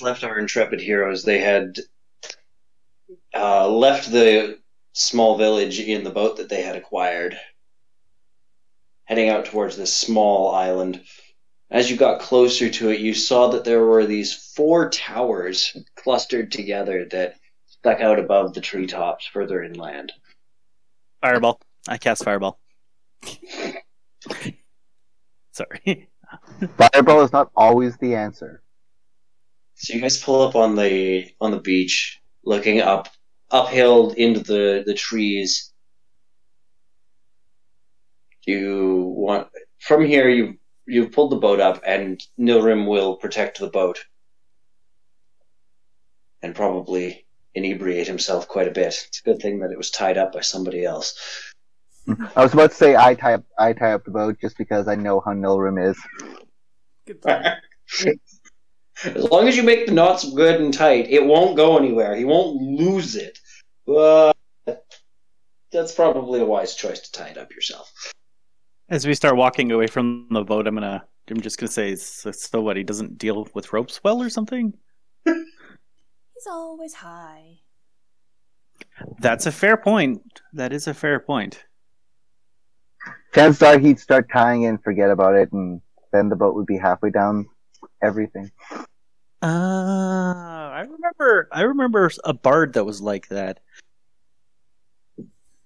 last left our intrepid heroes, they had uh, left the small village in the boat that they had acquired, heading out towards this small island. As you got closer to it, you saw that there were these four towers clustered together that stuck out above the treetops further inland. Fireball. I cast fireball. Sorry. Fireball is not always the answer. So you guys pull up on the on the beach, looking up uphill into the the trees. You want from here you you've pulled the boat up and Nilrim will protect the boat. And probably inebriate himself quite a bit. It's a good thing that it was tied up by somebody else. I was about to say I tie up I tie up the boat just because I know how Nilrim is. Good plan. as long as you make the knots good and tight, it won't go anywhere. He won't lose it. But that's probably a wise choice to tie it up yourself. As we start walking away from the boat, I'm gonna. I'm just gonna say, so, so what? He doesn't deal with ropes well, or something. He's always high. That's a fair point. That is a fair point. Chances are he'd start tying and forget about it, and then the boat would be halfway down everything. Uh, I remember. I remember a bard that was like that.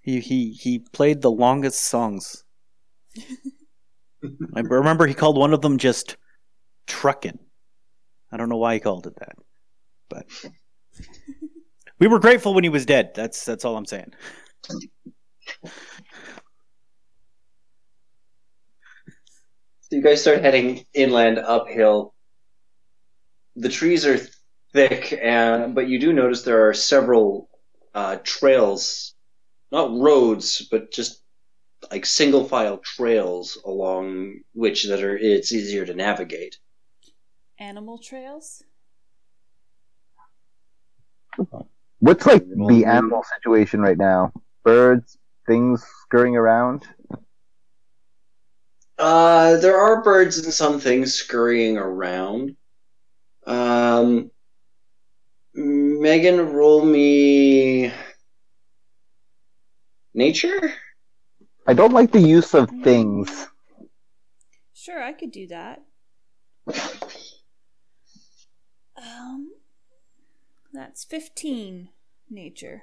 He he he played the longest songs. I remember he called one of them just "truckin'." I don't know why he called it that, but we were grateful when he was dead. That's that's all I'm saying. So you guys start heading inland uphill. The trees are thick, and but you do notice there are several uh, trails, not roads, but just like single file trails along which that are it's easier to navigate. Animal trails? What's like the animal situation right now? Birds, things scurrying around. Uh, there are birds and some things scurrying around. Um, Megan, roll me nature. I don't like the use of things. Sure, I could do that. Um, that's 15 nature.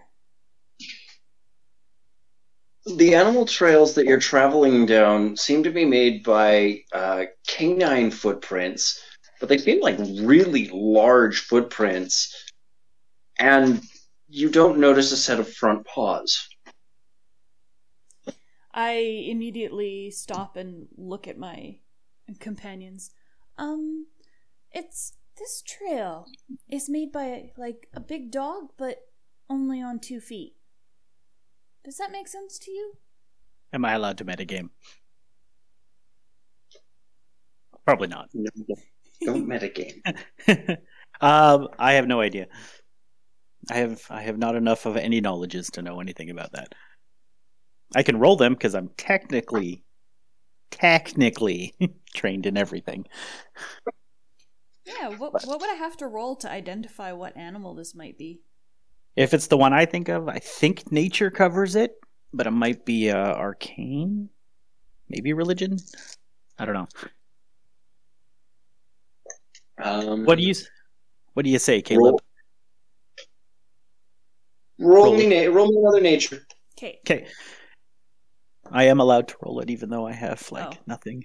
The animal trails that you're traveling down seem to be made by uh, canine footprints, but they seem like really large footprints, and you don't notice a set of front paws. I immediately stop and look at my companions. Um, it's this trail is made by like a big dog, but only on two feet. Does that make sense to you? Am I allowed to metagame? Probably not. No, don't metagame. um, I have no idea. I have I have not enough of any knowledges to know anything about that. I can roll them because I'm technically, technically trained in everything. Yeah, what what would I have to roll to identify what animal this might be? If it's the one I think of, I think nature covers it, but it might be uh, arcane, maybe religion. I don't know. Um, What do you What do you say, Caleb? roll, roll me na- roll me another nature? Okay, Okay. I am allowed to roll it, even though I have like Oh. nothing.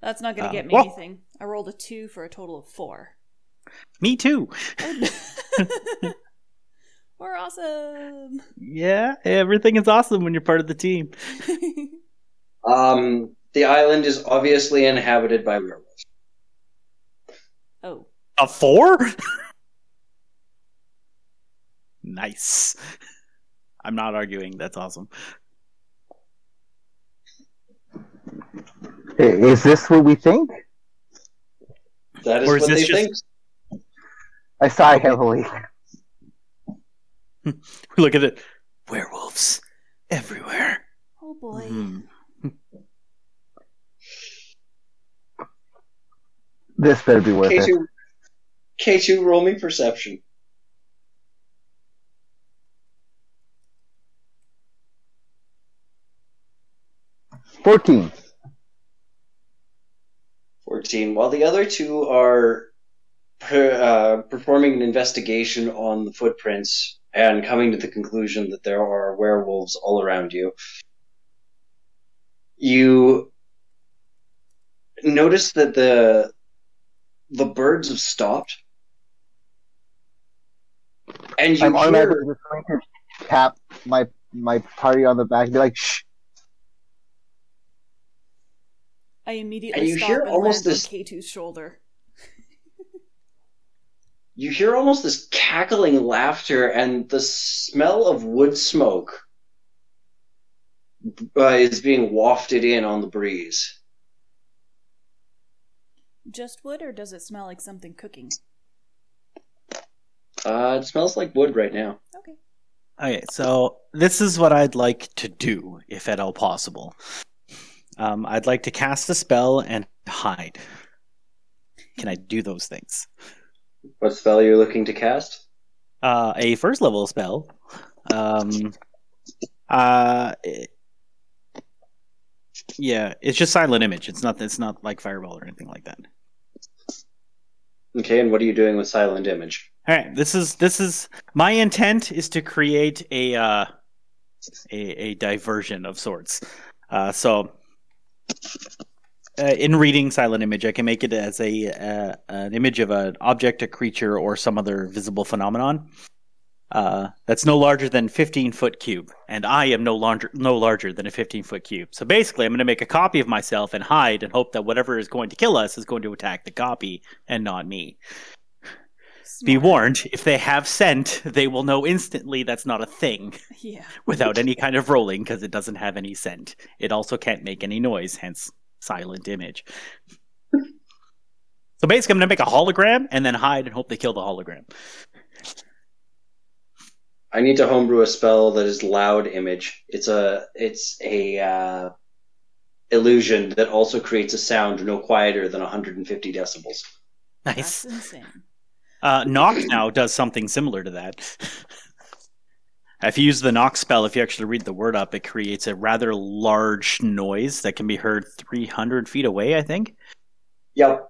that's not gonna Um, get me well- anything. I rolled a two for a total of four. Me too. We're awesome. Yeah, everything is awesome when you're part of the team. Um, the island is obviously inhabited by werewolves. A four? nice. I'm not arguing. That's awesome. Is this what we think? That is Or is what this they just- think. I sigh heavily. Look at it. Werewolves everywhere. oh boy. Hmm. This better be worth it. Casey, K2, roll me perception. Fourteen. 14. While the other two are per, uh, performing an investigation on the footprints and coming to the conclusion that there are werewolves all around you, you notice that the the birds have stopped, and you I'm hear, automatically just going to tap my my party on the back and be like, "Shh." I immediately And you stop hear and almost this- K2's shoulder. you hear almost this cackling laughter and the smell of wood smoke uh, is being wafted in on the breeze. Just wood, or does it smell like something cooking? Uh, it smells like wood right now. Okay. Okay, so this is what I'd like to do, if at all possible. Um, I'd like to cast a spell and hide. Can I do those things? What spell are you looking to cast? Uh, a first level spell. Um, uh, it- yeah, it's just silent image. It's not. It's not like fireball or anything like that. Okay, and what are you doing with Silent Image? All right, this is this is my intent is to create a uh, a, a diversion of sorts. Uh, so, uh, in reading silent image, I can make it as a uh, an image of an object, a creature, or some other visible phenomenon uh, that's no larger than 15 foot cube, and I am no larger no larger than a 15 foot cube. So basically, I'm going to make a copy of myself and hide, and hope that whatever is going to kill us is going to attack the copy and not me. Be warned, if they have scent, they will know instantly that's not a thing Yeah. without any kind of rolling because it doesn't have any scent. It also can't make any noise, hence silent image. So basically, I'm going to make a hologram and then hide and hope they kill the hologram. I need to homebrew a spell that is Loud Image. It's a it's a uh, illusion that also creates a sound no quieter than 150 decibels. Nice. That's insane. Uh, Knock now does something similar to that. if you use the Knock spell, if you actually read the word up, it creates a rather large noise that can be heard 300 feet away, I think. Yep.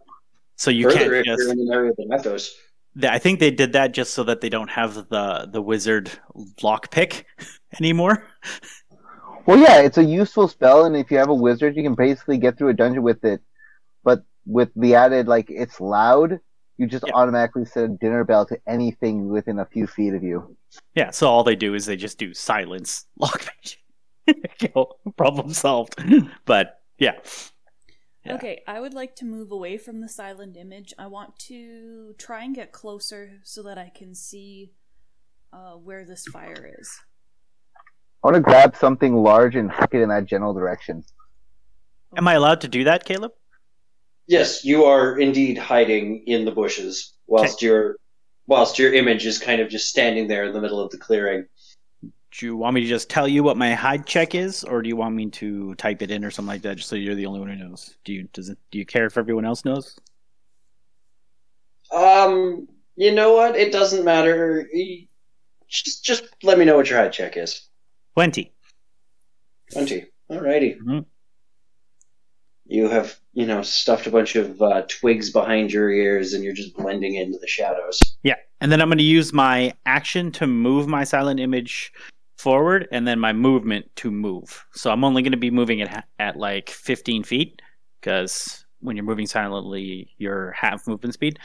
So you Further, can't if just. you're in an area that that goes. Th- I think they did that just so that they don't have the the wizard lockpick anymore. Well, yeah, it's a useful spell, and if you have a wizard, you can basically get through a dungeon with it. But with the added, like, it's loud, you just Yeah. automatically set a dinner bell to anything within a few feet of you. Yeah, so all they do is they just do silence lockpick. Kill. Problem solved. But yeah, Yeah. Okay, I would like to move away from the silent image. I want to try and get closer so that I can see uh, where this fire is. I want to grab something large and hook it in that general direction. am I allowed to do that, Caleb? Yes, you are indeed hiding in the bushes whilst your whilst your image is kind of just standing there in the middle of the clearing. Do you want me to just tell you what my hide check is, or do you want me to type it in or something like that, just so you're the only one who knows? Do you does it? Do you care if everyone else knows? Um, you know what? It doesn't matter. Just just let me know what your hide check is. Twenty. Twenty. Alrighty. Mhm. You have, you know, stuffed a bunch of uh, twigs behind your ears, and you're just blending into the shadows. Yeah, and then I'm going to use my action to move my silent image forward, and then my movement to move. So I'm only going to be moving it ha- at like 15 feet, because when you're moving silently, you're half movement speed.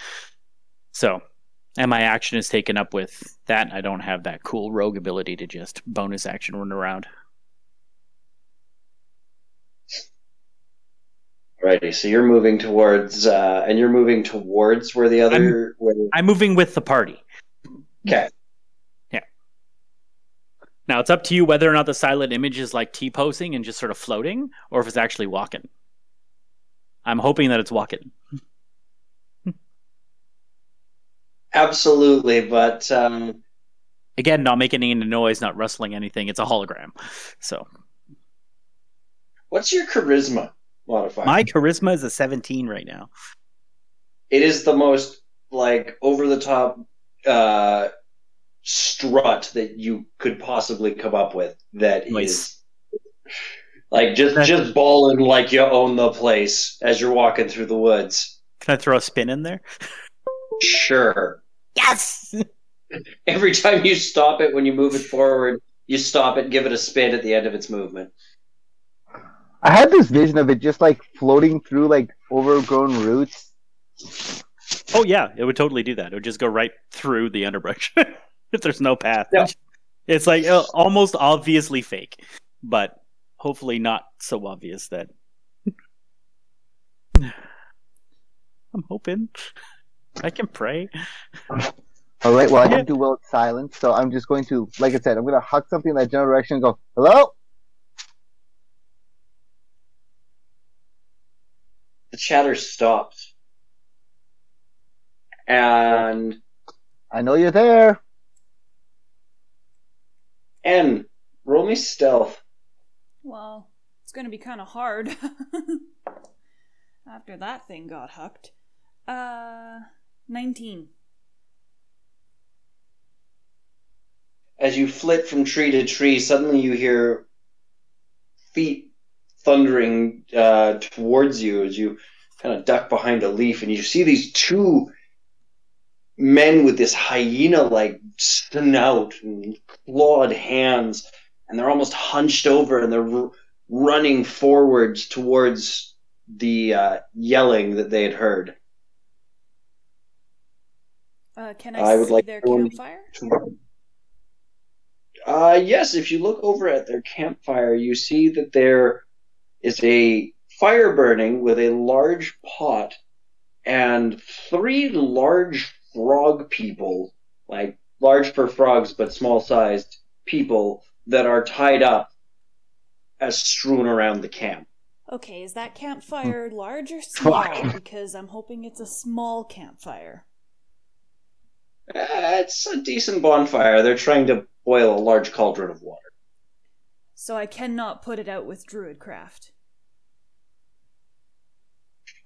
So, and my action is taken up with that. I don't have that cool rogue ability to just bonus action run around. Alrighty. So you're moving towards, uh, and you're moving towards where the other. Where, I'm moving with the party. okay. Yeah. Now it's up to you whether or not the silent image is like T posing and just sort of floating, or if it's actually walking. I'm hoping that it's walking. Absolutely, but um, Again, not making any noise, not rustling anything. It's a hologram. So what's your charisma modifier? my charisma is a 17 right now. It is the most like over the top uh, strut that you could possibly come up with. That is Nice. like just just balling like you own the place as you're walking through the woods. Can I throw a spin in there? Sure. Yes. Every time you stop it when you move it forward, you stop it, give it a spin at the end of its movement. I had this vision of it just like floating through like overgrown roots. Oh yeah, it would totally do that. It would just go right through the underbrush if there's no path. Yeah. It's like uh, almost obviously fake, but hopefully not so obvious that. I'm hoping I can pray. All right, well I Yeah. didn't do well at silence, so I'm just going to, like I said, I'm going to huck something in that general direction and go, hello? The chatter stops. And I know you're there. N, roll me stealth. Well, it's gonna be kind of hard after that thing got hucked. Uh, nineteen. As you flit from tree to tree, suddenly you hear feet thundering uh, towards you as you kind of duck behind a leaf, and you see these two men with this hyena-like snout and clawed hands, and they're almost hunched over, and they're r- running forwards towards the uh, yelling that they had heard. Uh, can I, I would see like their campfire? Uh, yes, if you look over at their campfire, you see that there is a fire burning with a large pot and three large frog people, like large for frogs but small sized people, that are tied up as strewn around the camp. Okay, is that campfire large or small? Because I'm hoping it's a small campfire. Uh, it's a decent bonfire. They're trying to boil a large cauldron of water. So I cannot put it out with Druidcraft.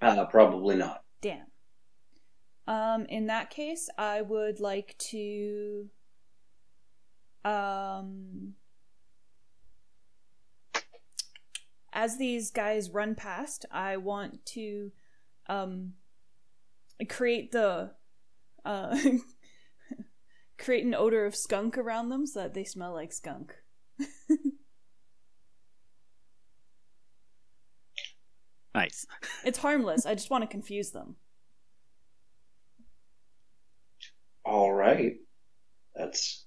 Uh, probably not. Damn. Um, in that case, I would like to. Um. As these guys run past, I want to um, create the uh, create an odor of skunk around them so that they smell like skunk. Nice. It's harmless. I just want to confuse them. All right. That's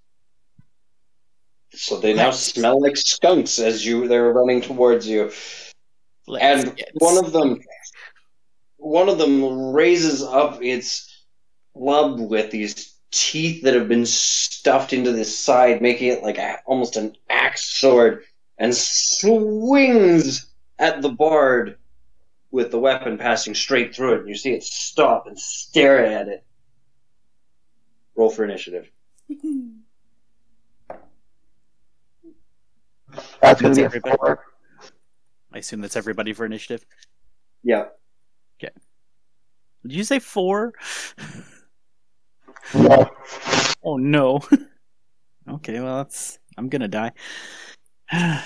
so they now Nice. smell like skunks as you they're running towards you. Let's and get one of them one of them raises up its club with these teeth that have been stuffed into this side, making it like a, almost an axe sword, and swings at the bard with the weapon passing straight through it. And you see it stop and stare at it. Roll for initiative. That's going That's to be everybody. four. I assume that's everybody for initiative. Yeah. Okay. Did you say four? Yeah. Oh no. okay, well that's I'm gonna die.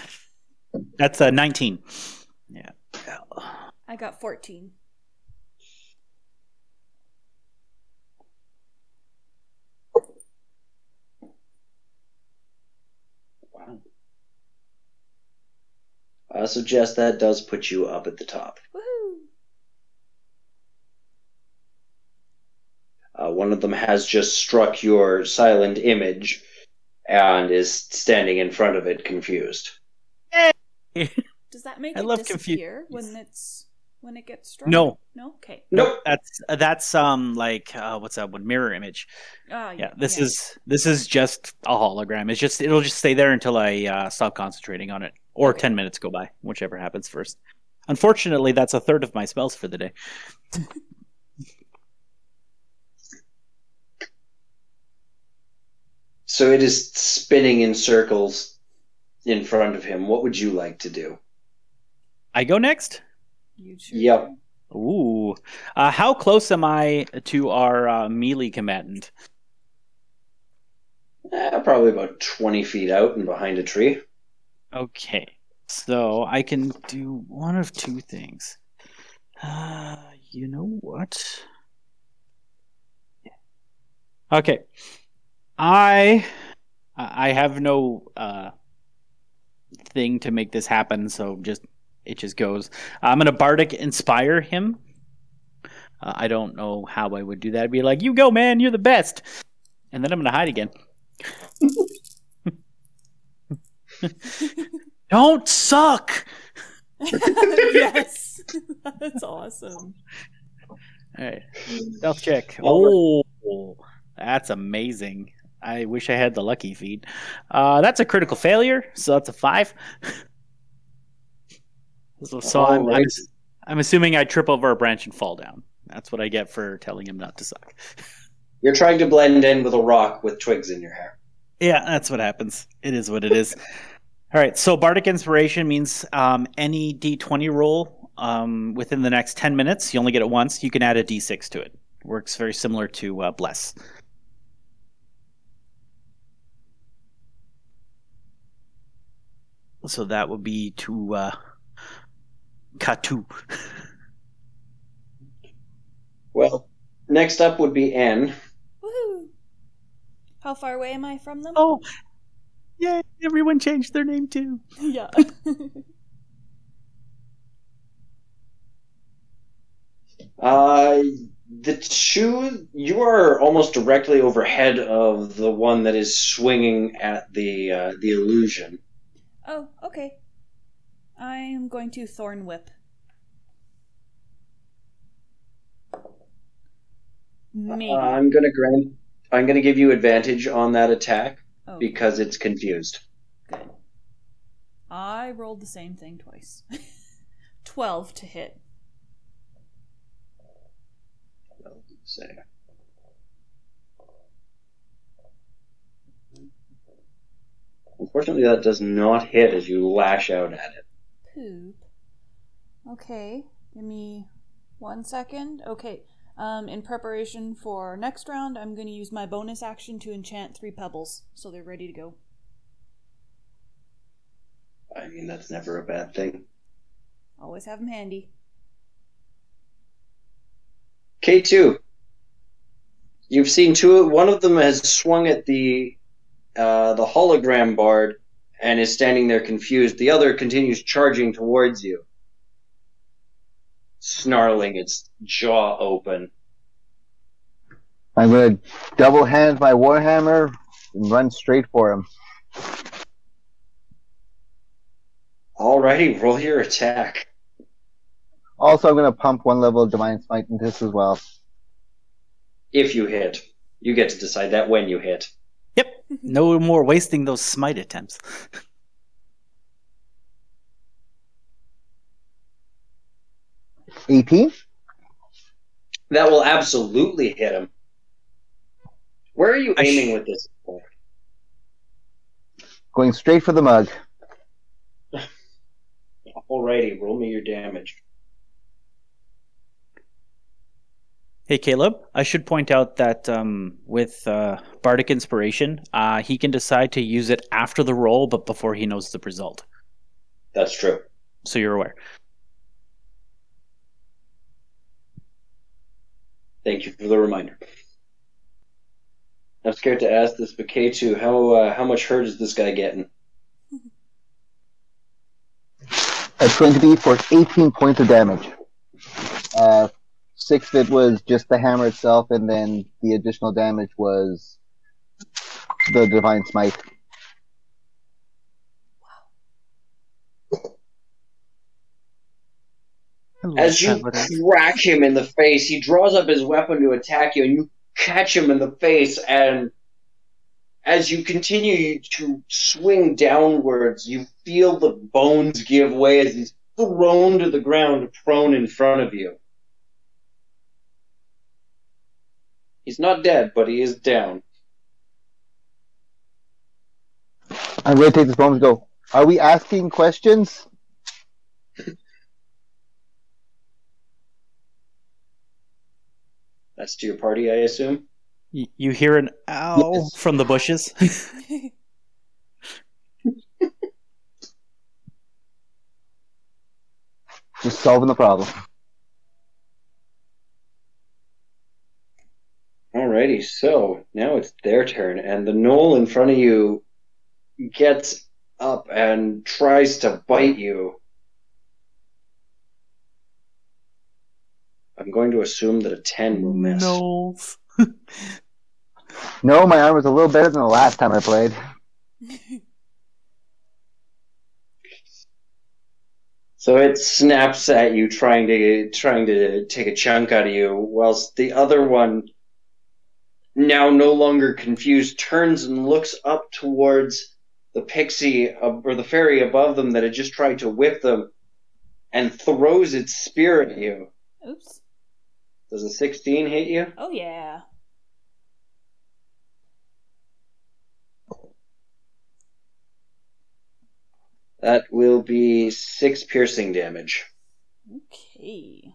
that's uh, 19. Yeah. I got 14. Wow. I suggest that does put you up at the top. Woohoo! Uh, one of them has just struck your silent image and is standing in front of it, confused. Does that make I it love confu- disappear when it's when it gets struck? No. No. Okay. Nope. That's that's um like uh, what's that one mirror image. Ah, Yeah, this is this is just a hologram. It's just it'll just stay there until I uh, stop concentrating on it, or Okay. ten minutes go by, whichever happens first. Unfortunately, that's a third of my spells for the day. So it is spinning in circles in front of him. What would you like to do? I go next. You sure Yep. Ooh. Uh, how close am I to our uh, melee combatant? Eh, probably about 20 feet out and behind a tree. Okay. So I can do one of two things. Uh, you know what? Okay. I I have no uh thing to make this happen, so just it just goes. I'm gonna bardic inspire him. Uh, I don't know how I would do that. I'd be like, "You go, man! You're the best," and then I'm gonna hide again. don't suck. yes, that's awesome. All right, stealth check. Oh, that's amazing. I wish I had the lucky feat. Uh, that's a critical failure, so that's a five. So so I'm, I'm, I'm assuming I trip over a branch and fall down. That's what I get for telling him not to suck. You're trying to blend in with a rock with twigs in your hair. Yeah, that's what happens. It is what it is. All right, so Bardic Inspiration means um, any D20 roll um, within the next 10 minutes, you only get it once, you can add a D6 to it. Works very similar to uh, Bless. So that would be to uh, K2. Well, next up would be N. Woohoo! How far away am I from them? Oh, yeah, everyone changed their name too. yeah. Uh, the two you are almost directly overhead of the one that is swinging at the uh, the illusion. oh, okay. I am going to thorn whip. Maybe. Uh, I'm gonna grant. I'm gonna give you advantage on that attack oh, because it's confused. good. I rolled the same thing twice. Twelve to hit. So, Unfortunately, that does not hit as you lash out at it. Poop. Okay, give me one second. Okay, um, in preparation for next round, I'm going to use my bonus action to enchant three pebbles, so they're ready to go. I mean, that's never a bad thing. Always have them handy. K2. You've seen two. One of them has swung at the uh, the hologram bard and is standing there confused. The other continues charging towards you, snarling its jaw open. I'm gonna double hand my warhammer and run straight for him. Alrighty, roll your attack. Also, I'm gonna pump one level of divine smite into this as well. If you hit, you get to decide that when you hit. Yep, no more wasting those smite attempts. 18. That will absolutely hit him. Where are you I sh- aiming with this? Going straight for the mug. Alrighty, roll me your damage. Hey Caleb, I should point out that um, with uh, Bardic Inspiration, uh, he can decide to use it after the roll, but before he knows the result. That's true. So you're aware. Thank you for the reminder. I'm scared to ask this, but K2, how uh, how much hurt is this guy getting? It's going to be for 18 points of damage. Uh, six of it was just the hammer itself, and then the additional damage was the divine smite. As you crack him in the face, he draws up his weapon to attack you, and you catch him in the face. And as you continue to swing downwards, you feel the bones give way as he's thrown to the ground, prone in front of you. He's not dead, but he is down. I'm going to take this moment and go, are we asking questions? That's to your party, I assume. Y- You hear an owl Yes. from the bushes. Just solving the problem. Alrighty, so now it's their turn, and the gnoll in front of you gets up and tries to bite you. I'm going to assume that a 10 will miss. Gnolls. No, my arm was a little better than the last time I played. So it snaps at you, trying to trying to take a chunk out of you, whilst the other one, now no longer confused, turns and looks up towards the pixie or the fairy above them that had just tried to whip them, and throws its spear at you. Oops. Does a 16 hit you? Oh yeah. That will be six piercing damage. Okay.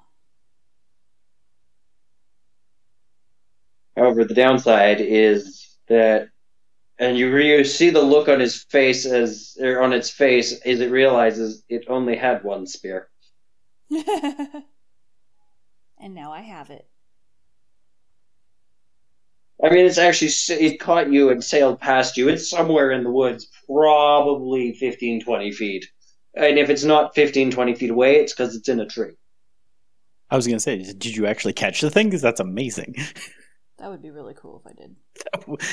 However, the downside is that, and you, re- see the look on his face as, or on its face as it realizes it only had one spear. and now I have it. I mean, it's actually it caught you and sailed past you. It's somewhere in the woods, probably 15, 20 feet. And if it's not 15, 20 feet away, it's because it's in a tree. I was gonna say, did you actually catch the thing? Because that's amazing. That would be really cool if I did.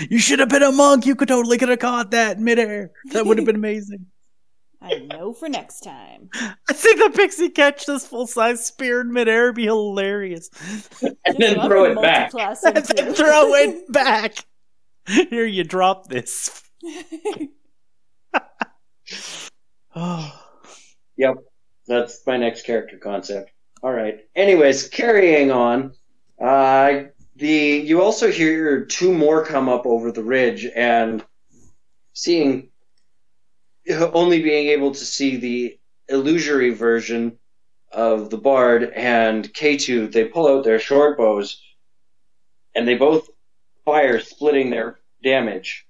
you should have been a monk. You could totally could have caught that midair. That would have been amazing. I know for next time. I think the pixie catch this full size spear in midair would be hilarious. And Just then what throw it back. and then throw it back. Here, you drop this. Oh, Yep, that's my next character concept. All right. Anyways, carrying on. Uh, the you also hear two more come up over the ridge, and seeing only being able to see the illusory version of the bard and K2, they pull out their short bows, and they both fire, splitting their damage.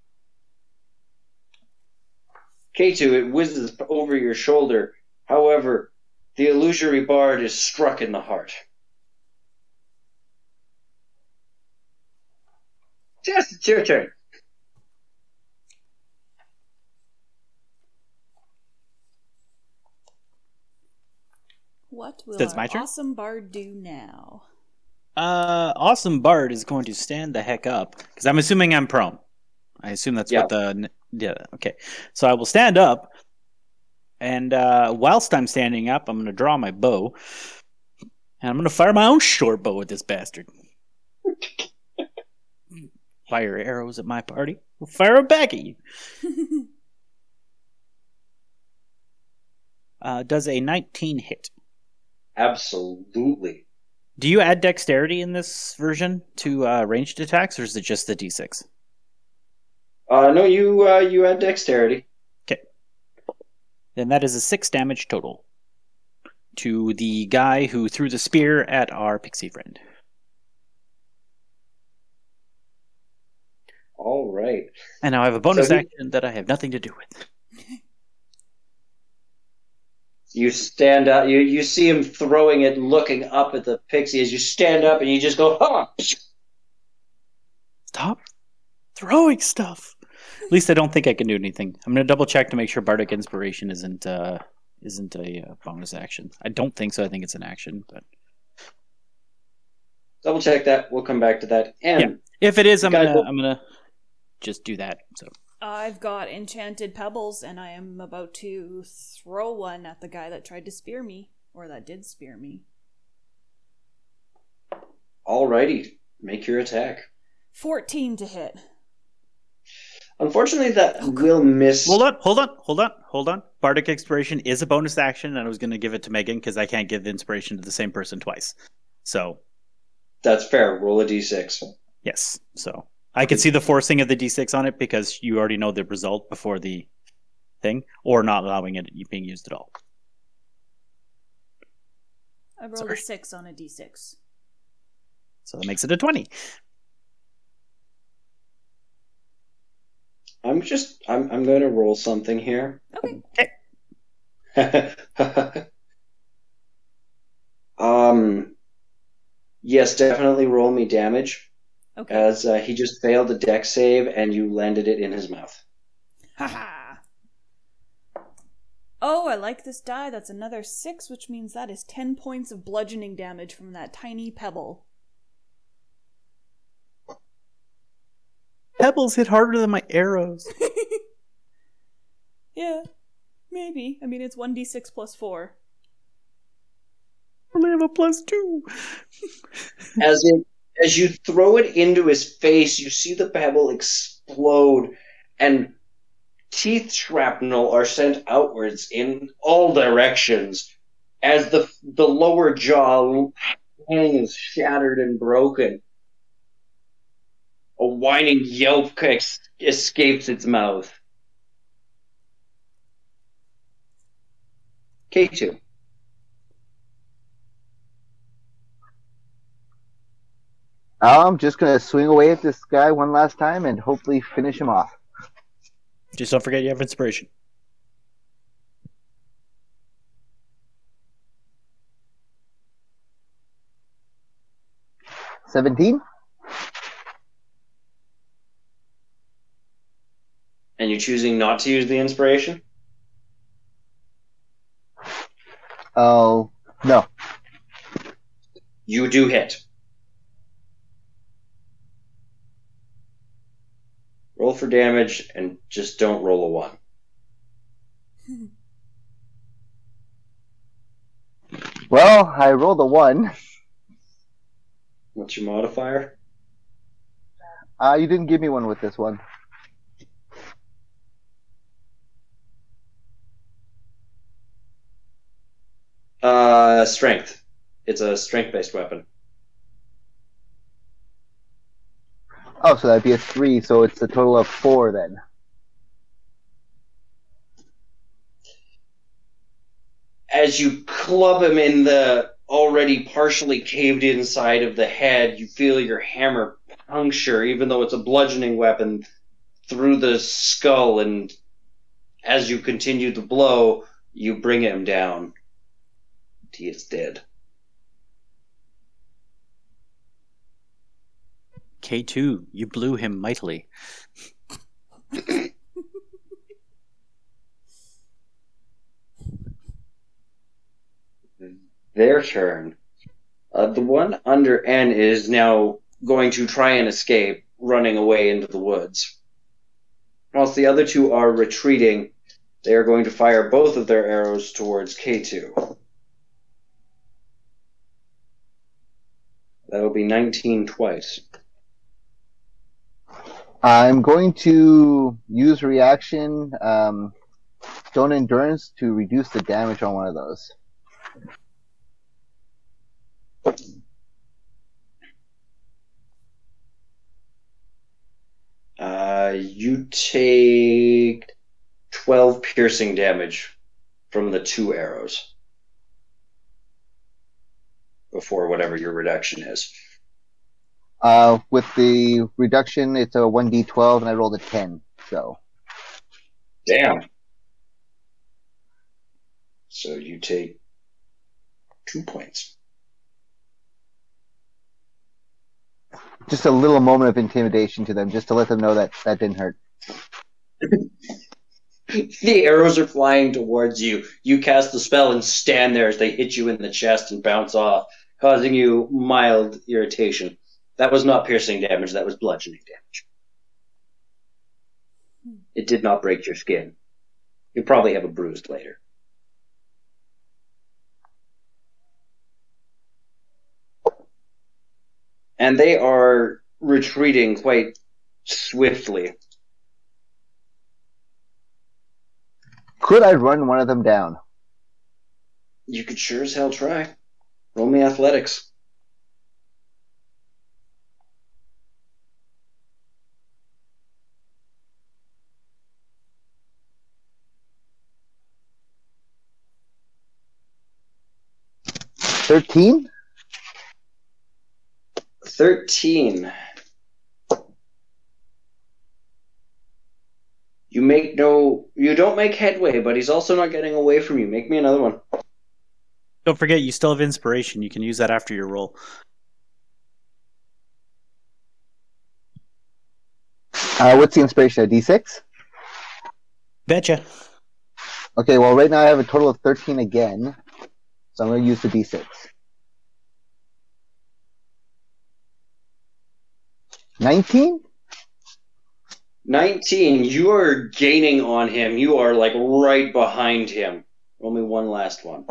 K2, it whizzes over your shoulder. However, the illusory bard is struck in the heart. Jess, it's your turn. what will That's our my turn? awesome bard do now? Uh, awesome Bard is going to stand the heck up because I'm assuming I'm prone. I assume that's Yeah. what the yeah. Okay, so I will stand up, and uh, whilst I'm standing up, I'm going to draw my bow, and I'm going to fire my own short bow at this bastard. Fire arrows at my party. We'll fire them back at you. Uh, does a 19 hit? Absolutely. Do you add dexterity in this version to uh, ranged attacks, or is it just the d6? Uh, no, you uh, you add dexterity. Okay. Then that is a six damage total to the guy who threw the spear at our pixie friend. All right. And now I have a bonus So he- action that I have nothing to do with. You stand up. You you see him throwing it, looking up at the pixie as you stand up, and you just go, "Ha!" Stop throwing stuff. At least I don't think I can do anything. I'm gonna double check to make sure bardic inspiration isn't uh, isn't a uh, bonus action. I don't think so. I think it's an action, but Double check that. We'll come back to that. And Yeah. if it is, I'm gonna I'm gonna just do that. So I've got enchanted pebbles, and I am about to throw one at the guy that tried to spear me, or that did spear me. alrighty, make your attack. 14 to hit. Unfortunately, that Oh, will miss. hold on, hold on, hold on, hold on. Bardic inspiration is a bonus action, and I was gonna give it to Megan because I can't give inspiration to the same person twice. So That's fair. Roll a d6. Yes. So I can see the forcing of the d6 on it because you already know the result before the thing, or not allowing it being used at all. I rolled Sorry. a 6 on a d6. So that makes it a 20. I'm just I'm I'm going to roll something here. Okay. um yes, definitely roll me damage Okay. as uh, he just failed a Dex save and you landed it in his mouth. Haha. oh, I like this die. That's another six, which means that is ten points of bludgeoning damage from that tiny pebble. Pebbles hit harder than my arrows. yeah, maybe. I mean, it's one d six plus four. I only have a plus two. As it as you throw it into his face, you see the pebble explode and teeth shrapnel are sent outwards in all directions as the the lower jaw hangs shattered and broken. A whining yelp escapes its mouth. K2. I'm just gonna swing away at this guy one last time and hopefully finish him off. Just don't forget you have inspiration. Seventeen. And you're choosing not to use the inspiration? Oh no. You do hit. Roll for damage and just don't roll a one. Well, I rolled a one. What's your modifier? Uh, you didn't give me one with this one. Uh, strength. It's a strength based weapon. Oh, so that'd be a three. So it's a total of four then. As you club him in the already partially caved in side of the head, you feel your hammer puncture, even though it's a bludgeoning weapon, through the skull, and as you continue the blow, you bring him down. He is dead. K2, you blew him mightily. Their turn. Uh, the one under N is now going to try and escape, running away into the woods. Whilst the other two are retreating, they are going to fire both of their arrows towards K2. That'll be 19 twice. I'm going to use reaction um, stone endurance to reduce the damage on one of those. Uh, you take 12 piercing damage from the two arrows. Before whatever your reduction is. Uh, with the reduction, it's a 1d12, and I rolled a 10. So, Damn. So you take two points. just a little moment of intimidation to them, just to let them know that that didn't hurt. The arrows are flying towards you. You cast the spell and stand there as they hit you in the chest and bounce off, causing you mild irritation. That was not piercing damage, that was bludgeoning damage. It did not break your skin. You'll probably have a bruise later. And they are retreating quite swiftly. Could I run one of them down? You could sure as hell try. Roll me athletics. Thirteen. 13. You make no. You don't make headway, but he's also not getting away from you. Make me another one. Don't forget, you still have inspiration. You can use that after your roll. Uh, what's the inspiration? A D6? Betcha. Okay, well, right now I have a total of 13 again. So I'm going to use the D6. 19? 19. You are gaining on him. You are like right behind him. Only one last one.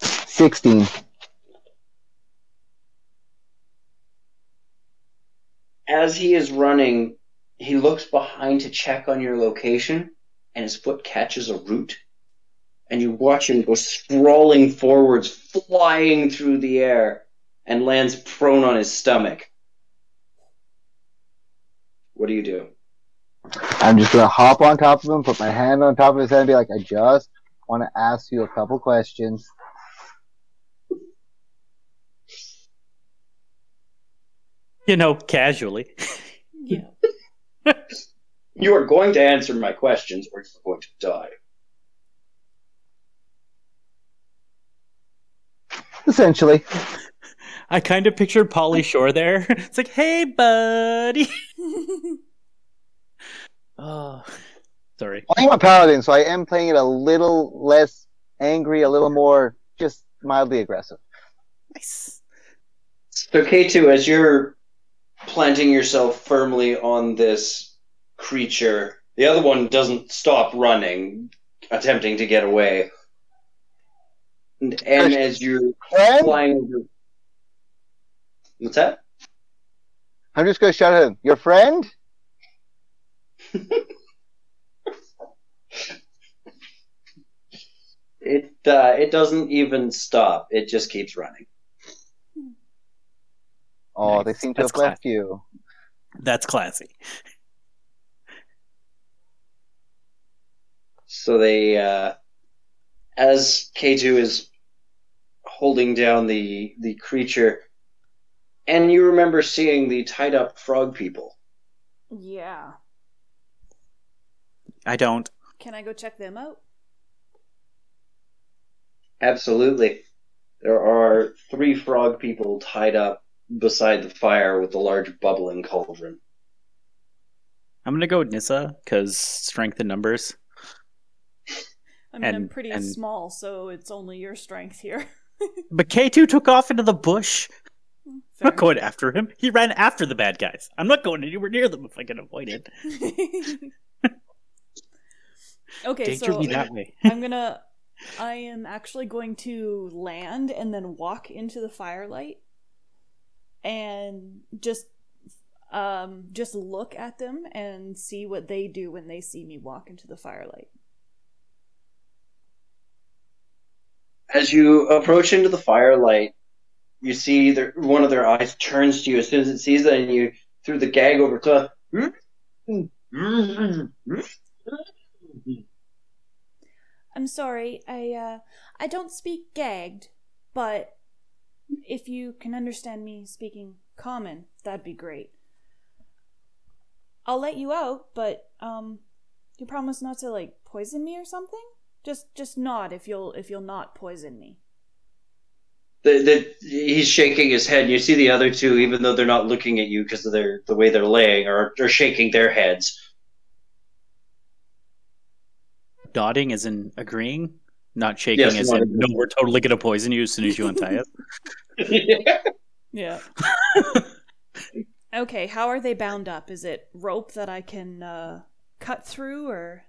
Sixteen. As he is running, he looks behind to check on your location, and his foot catches a root. And you watch him go sprawling forwards, flying through the air, and lands prone on his stomach. What do you do? I'm just gonna hop on top of him, put my hand on top of his head, and be like, I just want to ask you a couple questions. You know, casually. Yeah. You are going to answer my questions, or you're going to die. Essentially. I kind of pictured Pauly Shore there. It's like, hey, buddy. Oh, sorry. I'm a paladin, so I am playing it a little less angry, a little more just mildly aggressive. Nice. So, K2, as you're planting yourself firmly on this creature, the other one doesn't stop running, attempting to get away. And, and as you're Friend? flying over. What's that? I'm just gonna shout at him. Your friend? It uh, it doesn't even stop. It just keeps running. Oh, Nice. they seem to That's have left you. That's classy. So they, uh, as K2 is holding down the the creature, and you remember seeing the tied up frog people. yeah. I don't. Can I go check them out? Absolutely, there are three frog people tied up beside the fire with a large bubbling cauldron. I'm gonna go with Nissa because strength in numbers. I mean, I'm pretty and- small, so it's only your strength here. But K2 took off into the bush. I'm not going after him. He ran after the bad guys. I'm not going anywhere near them if I can avoid it. okay, Danger so me that way. I'm gonna. I am actually going to land and then walk into the firelight, and just, um, just look at them and see what they do when they see me walk into the firelight. As you approach into the firelight, you see their, one of their eyes turns to you as soon as it sees that, and you through the gag over to. I'm sorry, I uh I don't speak gagged, but if you can understand me speaking common, that'd be great. I'll let you out, but um you promise not to like poison me or something? Just just nod if you'll if you'll not poison me. The, the, he's shaking his head. and You see the other two, even though they're not looking at you because of their the way they're laying, are, are shaking their heads. Nodding as in agreeing, not shaking Yes, as in nodding. no, we're totally gonna poison you as soon as you untie us. Yeah. okay, how are they bound up? Is it rope that I can uh cut through or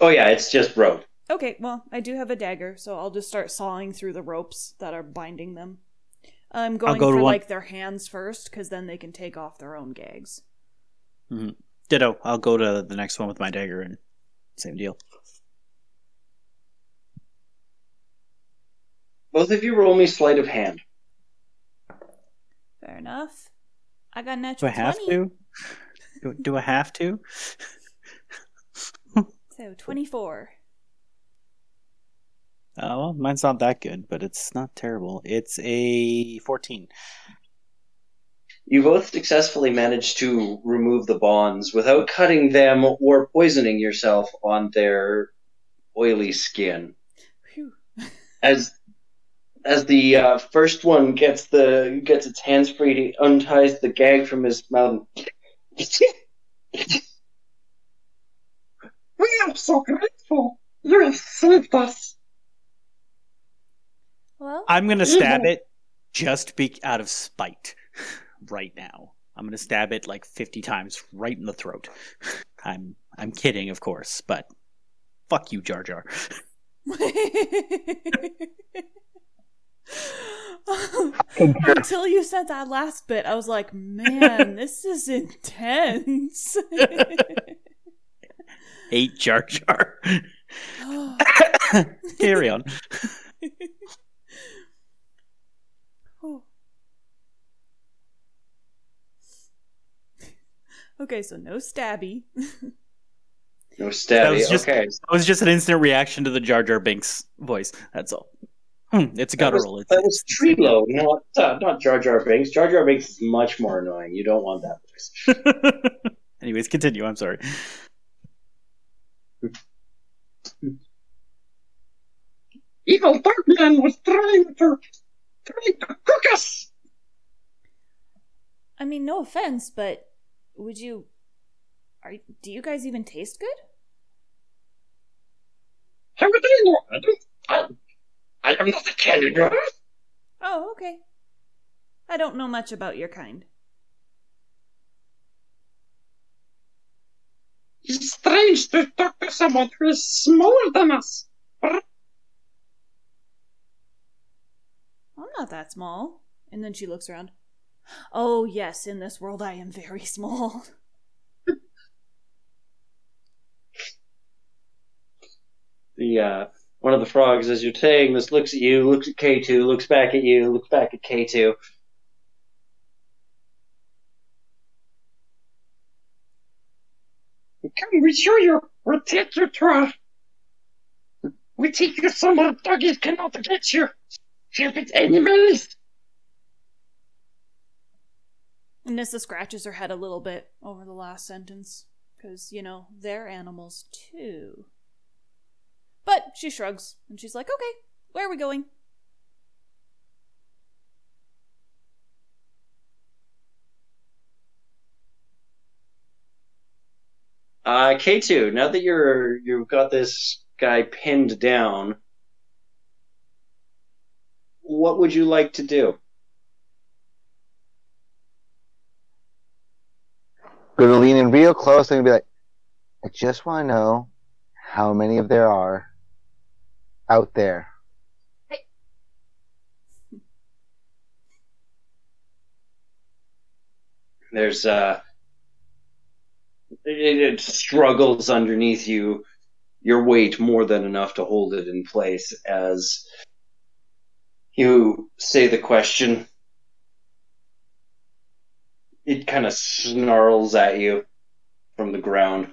oh yeah, it's just rope. Okay, well, I do have a dagger, so I'll just start sawing through the ropes that are binding them. I'm going go to for one- like their hands first, because then they can take off their own gags. Mm-hmm. Ditto. I'll go to the next one with my dagger and same deal. Both of you roll me sleight of hand. Fair enough. I got a Do I have 20. to? Do, do I have to? So 24. Oh, well, mine's not that good, but it's not terrible. It's a 14. You both successfully managed to remove the bonds without cutting them or poisoning yourself on their oily skin. Phew. As as the uh, first one gets the gets its hands free, he unties the gag from his mouth. We are so grateful. You have saved us. Well, I'm going to stab it just be out of spite right now. I'm going to stab it like 50 times right in the throat. I'm I'm kidding, of course, but fuck you, Jar Jar. Until you said that last bit, I was like, man, this is intense. Hate Jar Jar. Carry on. Oh. okay, so no stabby. No That stabby. was just- okay. That was just an instant reaction to the Jar Jar Binks voice. That's all. Hmm, it's a That was, guttural. It's, that was it's- Trilo, not uh, not Jar Jar Binks. Jar Jar Binks is much more annoying. You don't want that voice. Anyways, continue. I'm sorry. Evil Darkman was trying to trying to cook us. I mean, no offense, but would you? Are do you guys even taste good? How would I know? I don't. I, I am not a cannibal. Oh, okay. I don't know much about your kind. It's strange to talk to someone who is smaller than us. I'm not that small. And then she looks around. Oh, yes, in this world I am very small. the uh, one of the frogs, as you're saying this, looks at you, looks at K2, looks back at you, looks back at K2, Come, we show you. We'll take you to a. We take you somewhere doggies cannot get you. If Stupid animals. Nissa scratches her head a little bit over the last sentence. Because, you know, they're animals too. But she shrugs and she's like, okay, where are we going? Uh, K two. Now that you're you've got this guy pinned down, what would you like to do? Gonna lean in real close and be like, I just want to know how many of there are out there. There's uh, it, it struggles underneath you, your weight more than enough to hold it in place as you say the question. It kind of snarls at you from the ground.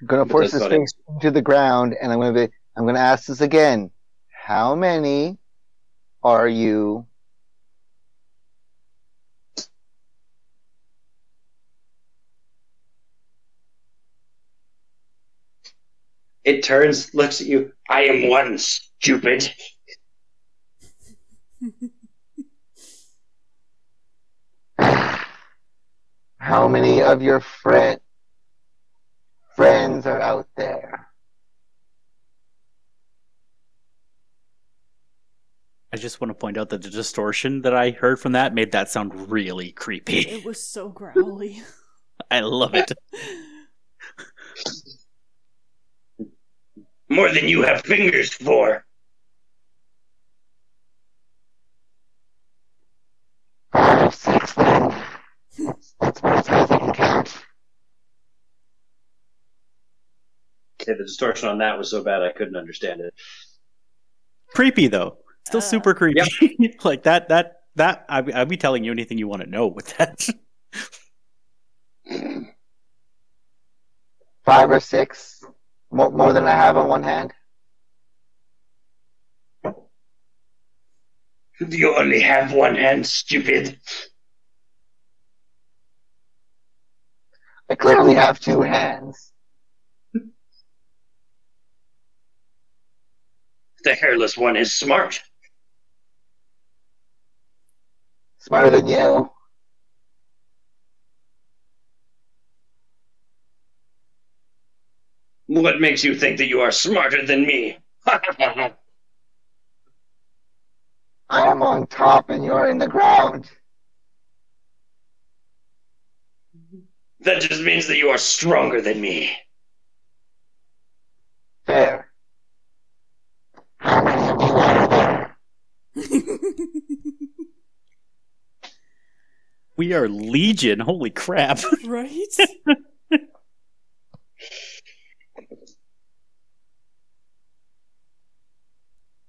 I'm gonna force this thing into the ground, and I'm gonna be. I'm gonna ask this again. How many are you? It turns, looks at you. I am one, stupid. How many of your friend friends are out there? I just want to point out that the distortion that I heard from that made that sound really creepy. It was so growly. I love it. More than you have fingers for. Five, six, then. That's about as high as I can count. Okay, the distortion on that was so bad I couldn't understand it. creepy though. Still Uh, super creepy. like that. That. That. I, I'll be telling you anything you want to know with that. five or six, more, more than I have on one hand. You only have one hand, stupid. I clearly have two hands. The hairless one is smart. Smarter than you. What makes you think that you are smarter than me? I am on top and you're in the ground. that just means that you are stronger than me. Fair. How many you are there? We are legion. Holy crap! right?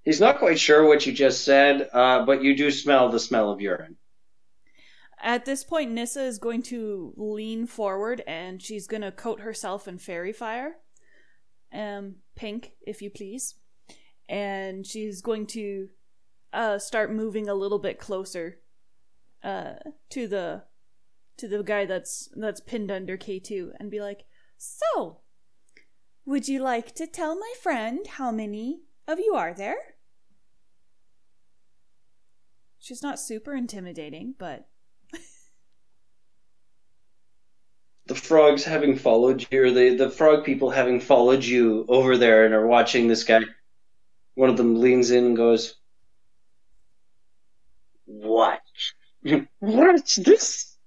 He's not quite sure what you just said, uh, but you do smell the smell of urine. At this point, Nissa is going to lean forward and she's going to coat herself in fairy fire. Um, pink, if you please. And she's going to uh, start moving a little bit closer uh, to the to the guy that's that's pinned under K2 and be like, "So, would you like to tell my friend how many of you are there?" She's not super intimidating, but The frogs having followed you, or the, the frog people having followed you over there and are watching this guy. One of them leans in and goes, What? What's this?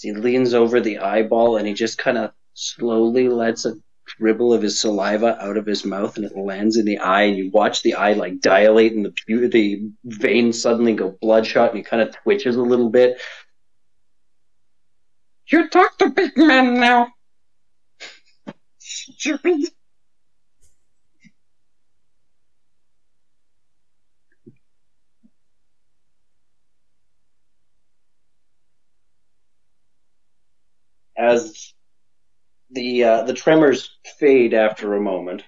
He leans over the eyeball and he just kind of slowly lets a dribble of his saliva out of his mouth and it lands in the eye and you watch the eye like dilate and the the vein suddenly go bloodshot and he kind of twitches a little bit. You talk to big man now. Stupid. As the uh, the tremors fade after a moment,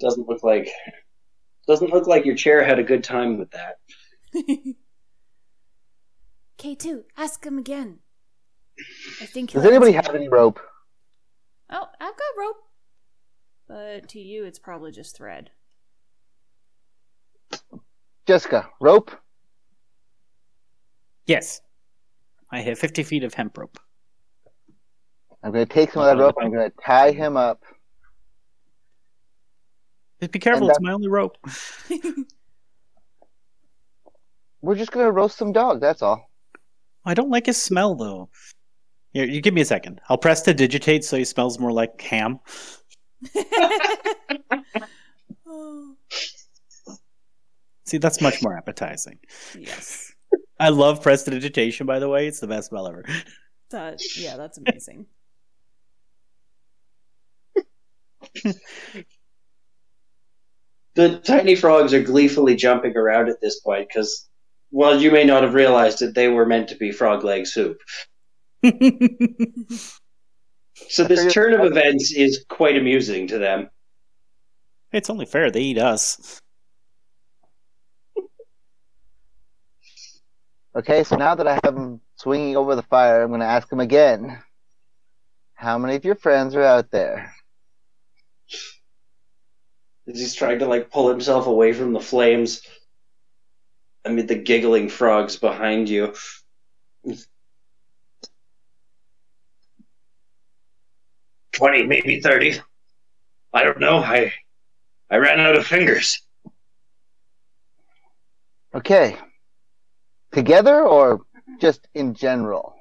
doesn't look like doesn't look like your chair had a good time with that. K2, ask him again. I think Does he'll anybody have any rope? Oh, I've got rope. But to you, it's probably just thread. Jessica, rope? yes, I have fifty feet of hemp rope. I'm going to take some of that rope. I'm going to tie him up. Just be careful. And It's my only rope. We're just going to roast some dog. That's all. I don't like his smell though. Here, you give me a second. I'll prestidigitate so he smells more like ham. oh, See, that's much more appetizing. yes. I love prestidigitation, by the way. It's the best smell ever. That, yeah, that's amazing. The tiny frogs are gleefully jumping around at this point because, while you may not have realized it, they were meant to be frog leg soup. So this turn of events is quite amusing to them. it's only fair they eat us. Okay, so now that I have him swinging over the fire, I'm going to ask him again. How many of your friends are out there? As he's trying to like pull himself away from the flames amid the giggling frogs behind you. Twenty, maybe thirty. I don't know. I I ran out of fingers. Okay. Together or just in general?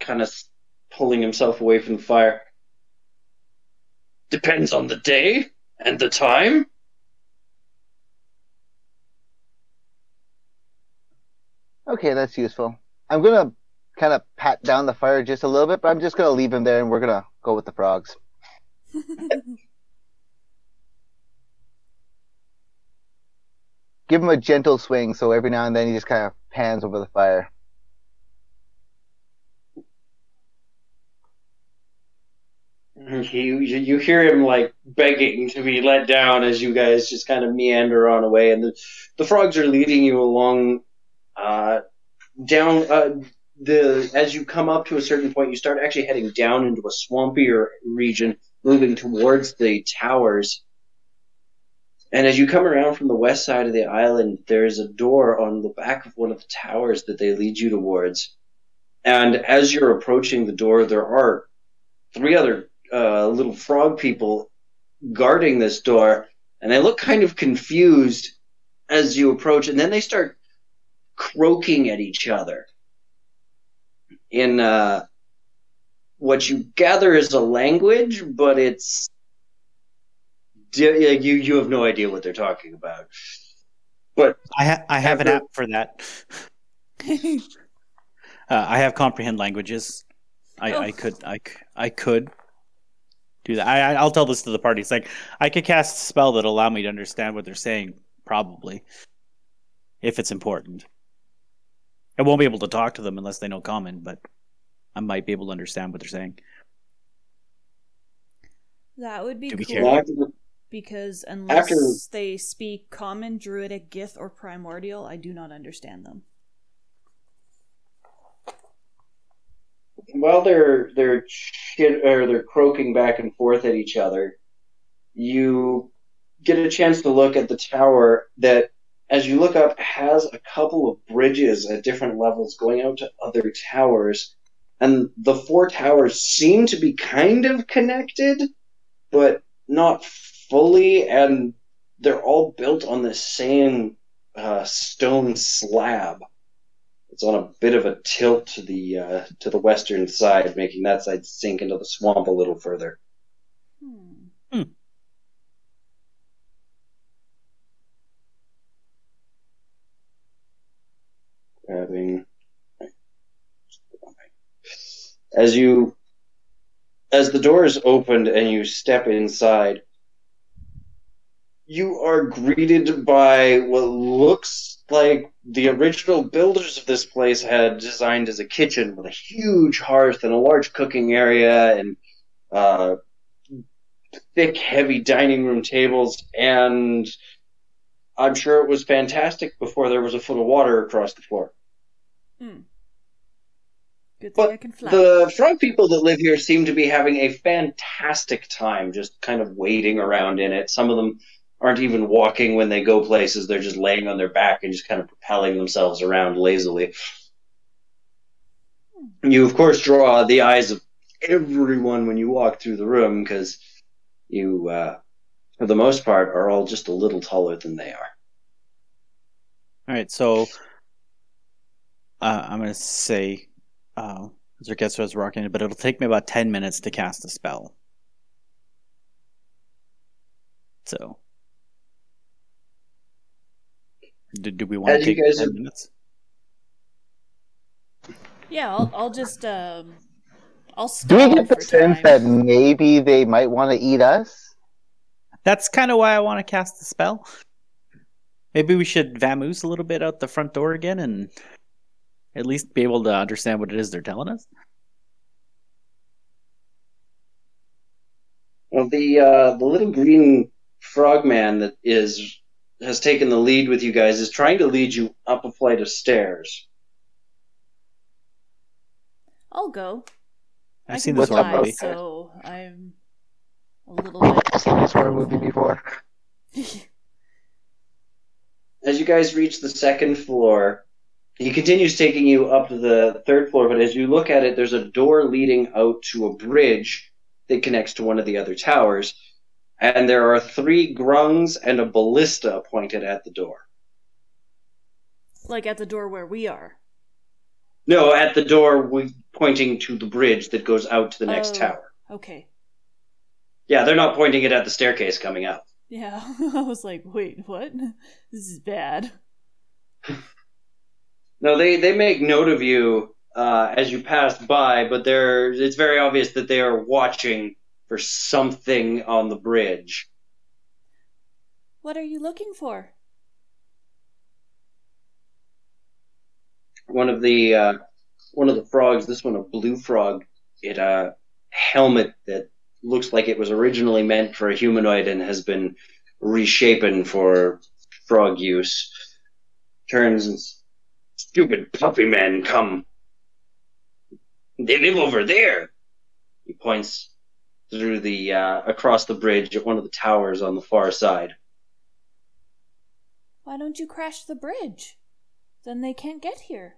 Kind of pulling himself away from the fire. Depends on the day and the time. Okay, that's useful. I'm going to kind of pat down the fire just a little bit, but I'm just going to leave him there and we're going to go with the frogs. give him a gentle swing, so every now and then he just kind of pans over the fire. You, you hear him like begging to be let down as you guys just kind of meander on away, and the the frogs are leading you along uh, down uh, the as you come up to a certain point, you start actually heading down into a swampier region, moving towards the towers. And as you come around from the west side of the island, there's a door on the back of one of the towers that they lead you towards. And as you're approaching the door, there are three other uh, little frog people guarding this door, and they look kind of confused as you approach, and then they start croaking at each other in uh, what you gather is a language, but it's you you have no idea what they're talking about. But I ha- I have an app for that. Uh, I have comprehend languages. I, Oh. I could I, c- I could do that. I I- I'll tell this to the party. It's like I could cast a spell that'll allow me to understand what they're saying, probably, if it's important. I won't be able to talk to them unless they know common, but I might be able to understand what they're saying. That would be To cool careful. because unless After- they speak common, druidic, gith, or primordial, I do not understand them. While they're they're shit, or they're croaking back and forth at each other, you get a chance to look at the tower that, as you look up, has a couple of bridges at different levels going out to other towers, and the four towers seem to be kind of connected, but not fully, and they're all built on the same uh, stone slab. It's on a bit of a tilt to the uh, to the western side, making that side sink into the swamp a little further. Hmm. Grabbing as you as the door is opened and you step inside, you are greeted by what looks like the original builders of this place had designed as a kitchen with a huge hearth and a large cooking area and uh, thick, heavy dining room tables. And I'm sure it was fantastic before there was a foot of water across the floor. Good thing But I can fly. The frog people that live here seem to be having a fantastic time just kind of waiting around in it. Some of them aren't even walking when they go places, they're just laying on their back and just kind of propelling themselves around lazily. You, of course, draw the eyes of everyone when you walk through the room because you, uh, for the most part, are all just a little taller than they are. All right, so uh, I'm gonna say uh, Zerketsu's rocking it, but it'll take me about ten minutes to cast a spell. So, do, do we want As to take ten are- minutes? yeah, I'll, I'll just um, I'll Do we get the sense time. that maybe they might want to eat us? That's kind of why I want to cast the spell. Maybe we should vamoose a little bit out the front door again and at least be able to understand what it is they're telling us. Well, the uh, the little green frogman that is has taken the lead with you guys is trying to lead you up a flight of stairs. I'll go. I've I seen this What's horror up, fly, movie. so I'm a little bit. I've seen this horror movie before. As you guys reach the second floor, he continues taking you up to the third floor, but as you look at it, there's a door leading out to a bridge that connects to one of the other towers, and there are three grungs and a ballista pointed at the door. like at the door where we are. No, at the door we, pointing to the bridge that goes out to the next Oh. tower. Okay. Yeah, they're not pointing it at the staircase coming up. Yeah, I was like, wait, what? This is bad. No, they, they make note of you uh, as you pass by, but they're it's very obvious that they are watching for something on the bridge. What are you looking for? one of the uh, one of the frogs. This one a blue frog. It a helmet that looks like it was originally meant for a humanoid and has been reshapen for frog use. Turns and stupid puppy men come. They live over there. He points through the uh, across the bridge at one of the towers on the far side. Why don't you crash the bridge? Then they can't get here.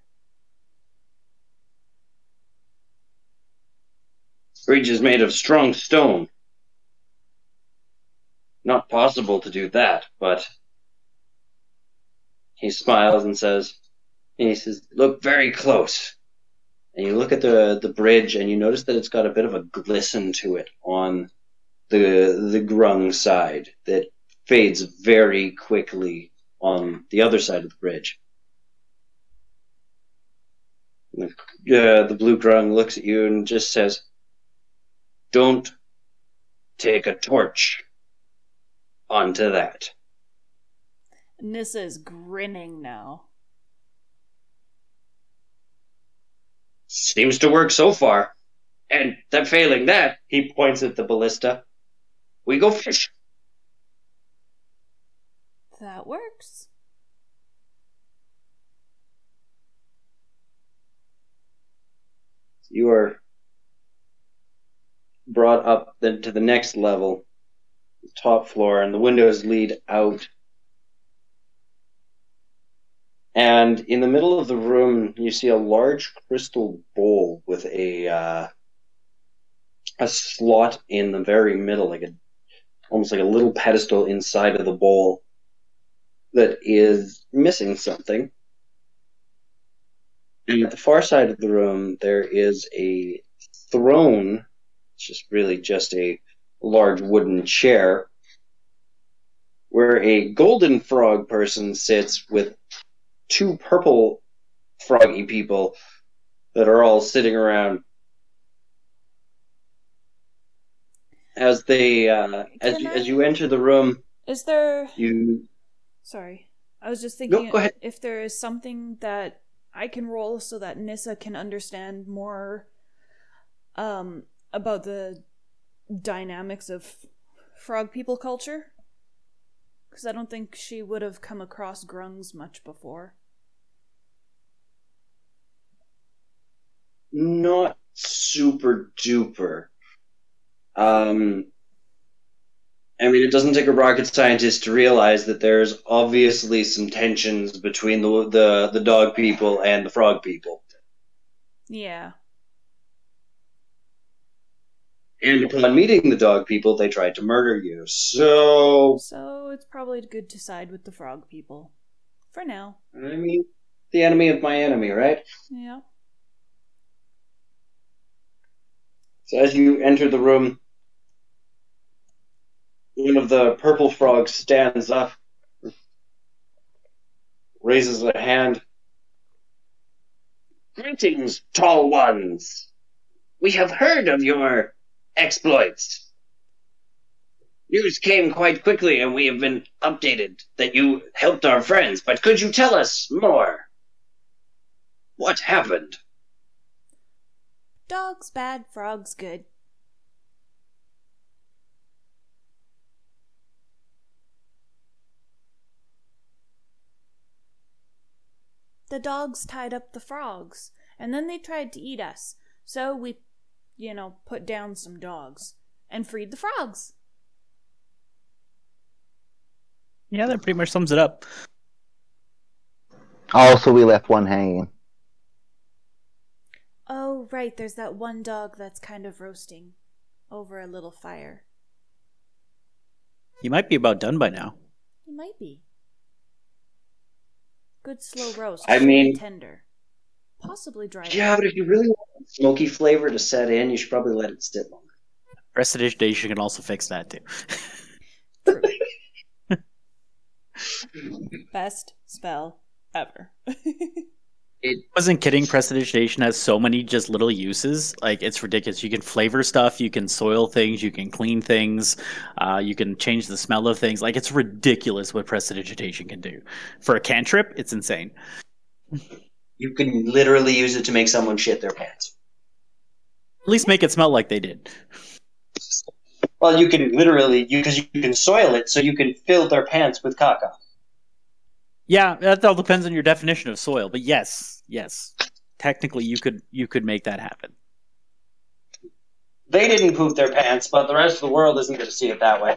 Bridge is made of strong stone. Not possible to do that, but he smiles and says, he says, look very close. And you look at the, the bridge and you notice that it's got a bit of a glisten to it on the, the grung side that fades very quickly on the other side of the bridge. The, uh, the blue grung looks at you and just says, don't take a torch onto that. Nissa is grinning now. Seems to work so far. And that failing that, he points at the ballista. We go fish. That works. You are brought up the, to the next level, the top floor, and the windows lead out. And in the middle of the room, you see a large crystal bowl with a uh, a slot in the very middle, like a almost like a little pedestal inside of the bowl that is missing something. And at the far side of the room, there is a throne. It's just really just a large wooden chair where a golden frog person sits with two purple froggy people that are all sitting around as they uh, as you, I- as you enter the room Is there. you Sorry. I was just No, thinking go ahead. if there is something that I can roll so that Nissa can understand more um about the dynamics of frog people culture. Because I don't think she would have come across grungs much before. Not super duper. Um, I mean, it doesn't take a rocket scientist to realize that there's obviously some tensions between the the, the dog people and the frog people. Yeah. And upon meeting the dog people, they tried to murder you. So, So it's probably good to side with the frog people. For now. I mean, the enemy of my enemy, right? Yeah. So as you enter the room, one of the purple frogs stands up, raises a hand. Greetings, tall ones. We have heard of your exploits. News came quite quickly, and we have been updated that you helped our friends. But could you tell us more? What happened? Dogs bad, frogs good. The dogs tied up the frogs, and then they tried to eat us. So we, you know, put down some dogs and freed the frogs. Yeah, that pretty much sums it up. Also, we left one hanging. Right, there's that one dog that's kind of roasting over a little fire. You might be about done by now. He might be. Good slow roast. I mean- tender. Possibly dry. Yeah, but if you really want smoky flavor to set in, you should probably let it sit longer. Prestidigitation can also fix that too. Best spell ever. wasn't kidding. Prestidigitation has so many just little uses. Like it's ridiculous. You can flavor stuff. You can soil things. You can clean things. Uh, you can change the smell of things. Like it's ridiculous what prestidigitation can do. For a cantrip, it's insane. You can literally use it to make someone shit their pants. At least make it smell like they did. Well, you can literally because you, can soil it, so you can fill their pants with caca. Yeah, that all depends on your definition of soil, but yes, yes, technically you could you could make that happen. They didn't poop their pants, but the rest of the world isn't going to see it that way.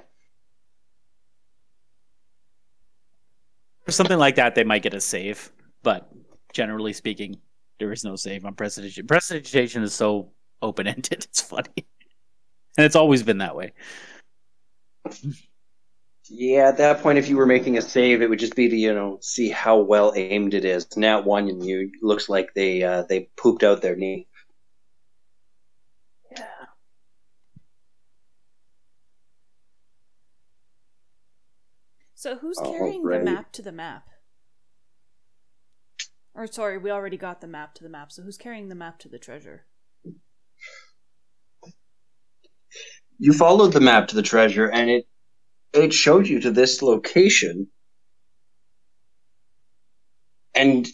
For something like that, they might get a save, but generally speaking, there is no save on prestidigitation. Prestidigitation is so open ended; it's funny, and it's always been that way. Yeah, at that point, if you were making a save, it would just be to you know see how well aimed it is. Nat one, and you looks like they uh, they pooped out their knee. Yeah. So who's Oh, carrying right. the map to the map? Or sorry, we already got the map to the map. So who's carrying the map to the treasure? You followed the map to the treasure, and it it showed you to this location. And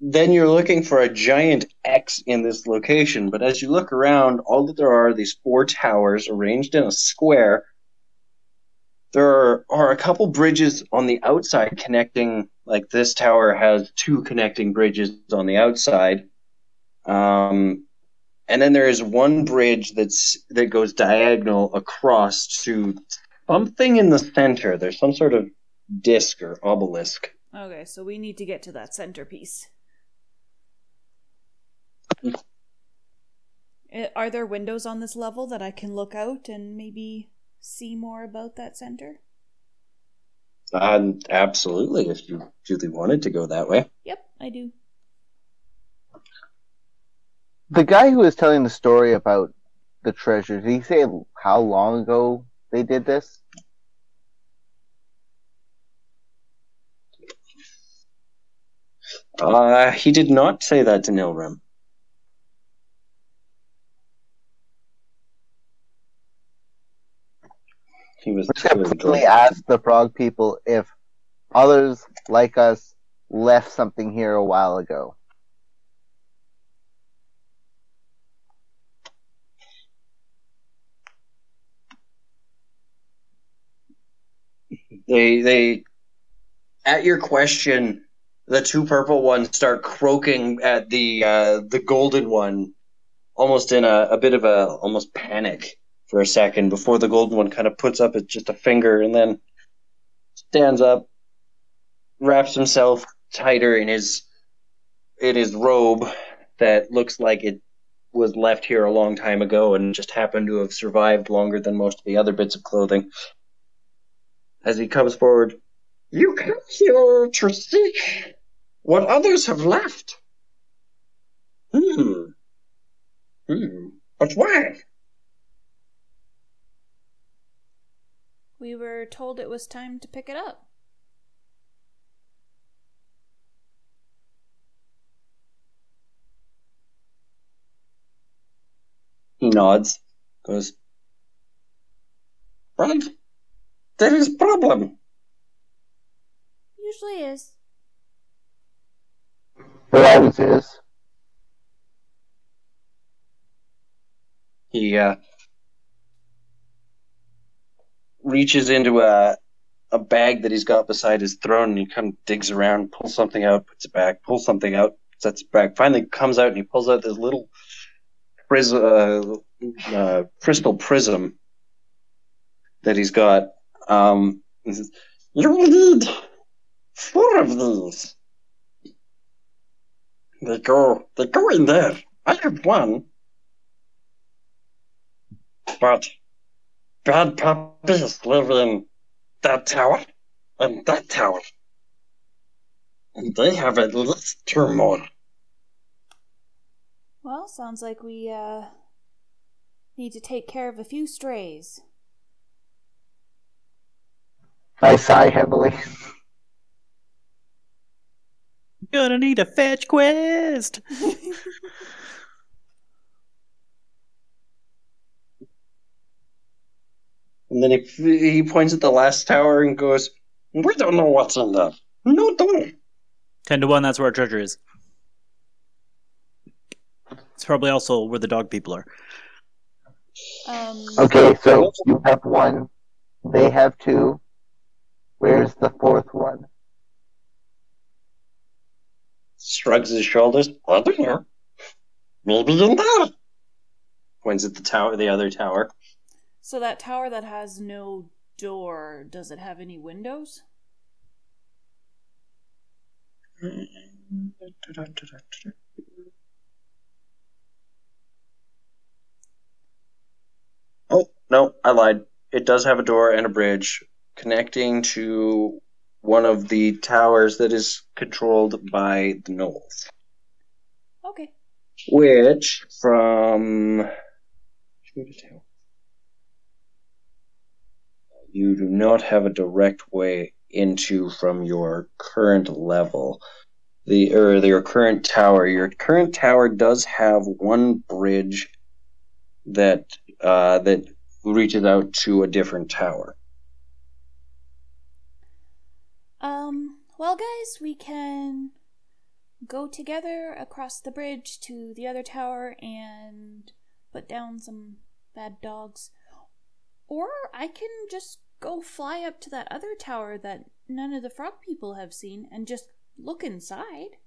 then you're looking for a giant X in this location, but as you look around, all that there are are these four towers arranged in a square. There are, are a couple bridges on the outside connecting, like this tower has two connecting bridges on the outside. Um, and then there is one bridge that's that goes diagonal across to something in the center. There's some sort of disc or obelisk. Okay, so we need to get to that centerpiece. Eh, Are there windows on this level that I can look out and maybe see more about that center? Uh, absolutely, if you really wanted to go that way. Yep, I do. The guy who was telling the story about the treasure, did he say how long ago they did this? Uh, he did not say that to Nilrim. He was We're just gonna clearly quickly going- the frog people if others like us left something here a while ago. They they at your question, the two purple ones start croaking at the uh, the golden one, almost in a, a bit of a almost panic for a second before the golden one kind of puts up just a finger and then stands up, wraps himself tighter in his in his robe that looks like it was left here a long time ago and just happened to have survived longer than most of the other bits of clothing as he comes forward. You come here to seek what others have left. Hmm. Hmm. But why? We were told it was time to pick it up. He nods. Goes. Right. There is a problem. Usually is. There always is. He uh, reaches into a a bag that he's got beside his throne, and he kind of digs around, pulls something out, puts it back, pulls something out, sets it back. Finally, comes out and he pulls out this little pris- uh, uh, crystal prism that he's got. Um, says, "You will need four of these. They go, they go in there. I have one." But bad puppies live in that tower and that tower. And they have at least two more. Well, sounds like we uh need to take care of a few strays. I sigh heavily. Gonna need a fetch quest. And then he, he points at the last tower and goes, We don't know what's in there. No door. Ten to one. That's where our treasure is. It's probably also where the dog people are. Um, Okay, so you have one. They have two. Where's the fourth one? Shrugs his shoulders. I don't know. Maybe in there. Points at the tower, the other tower. So that tower that has no door, does it have any windows? Oh no, I lied. It does have a door and a bridge connecting to one of the towers that is controlled by the Gnolls. Okay. Which, from you do not have a direct way into from your current level. The or your current tower. Your current tower does have one bridge that uh, that reaches out to a different tower. Um, well, guys, we can go together across the bridge to the other tower and put down some bad dogs. Or I can just go fly up to that other tower that none of the frog people have seen and just look inside.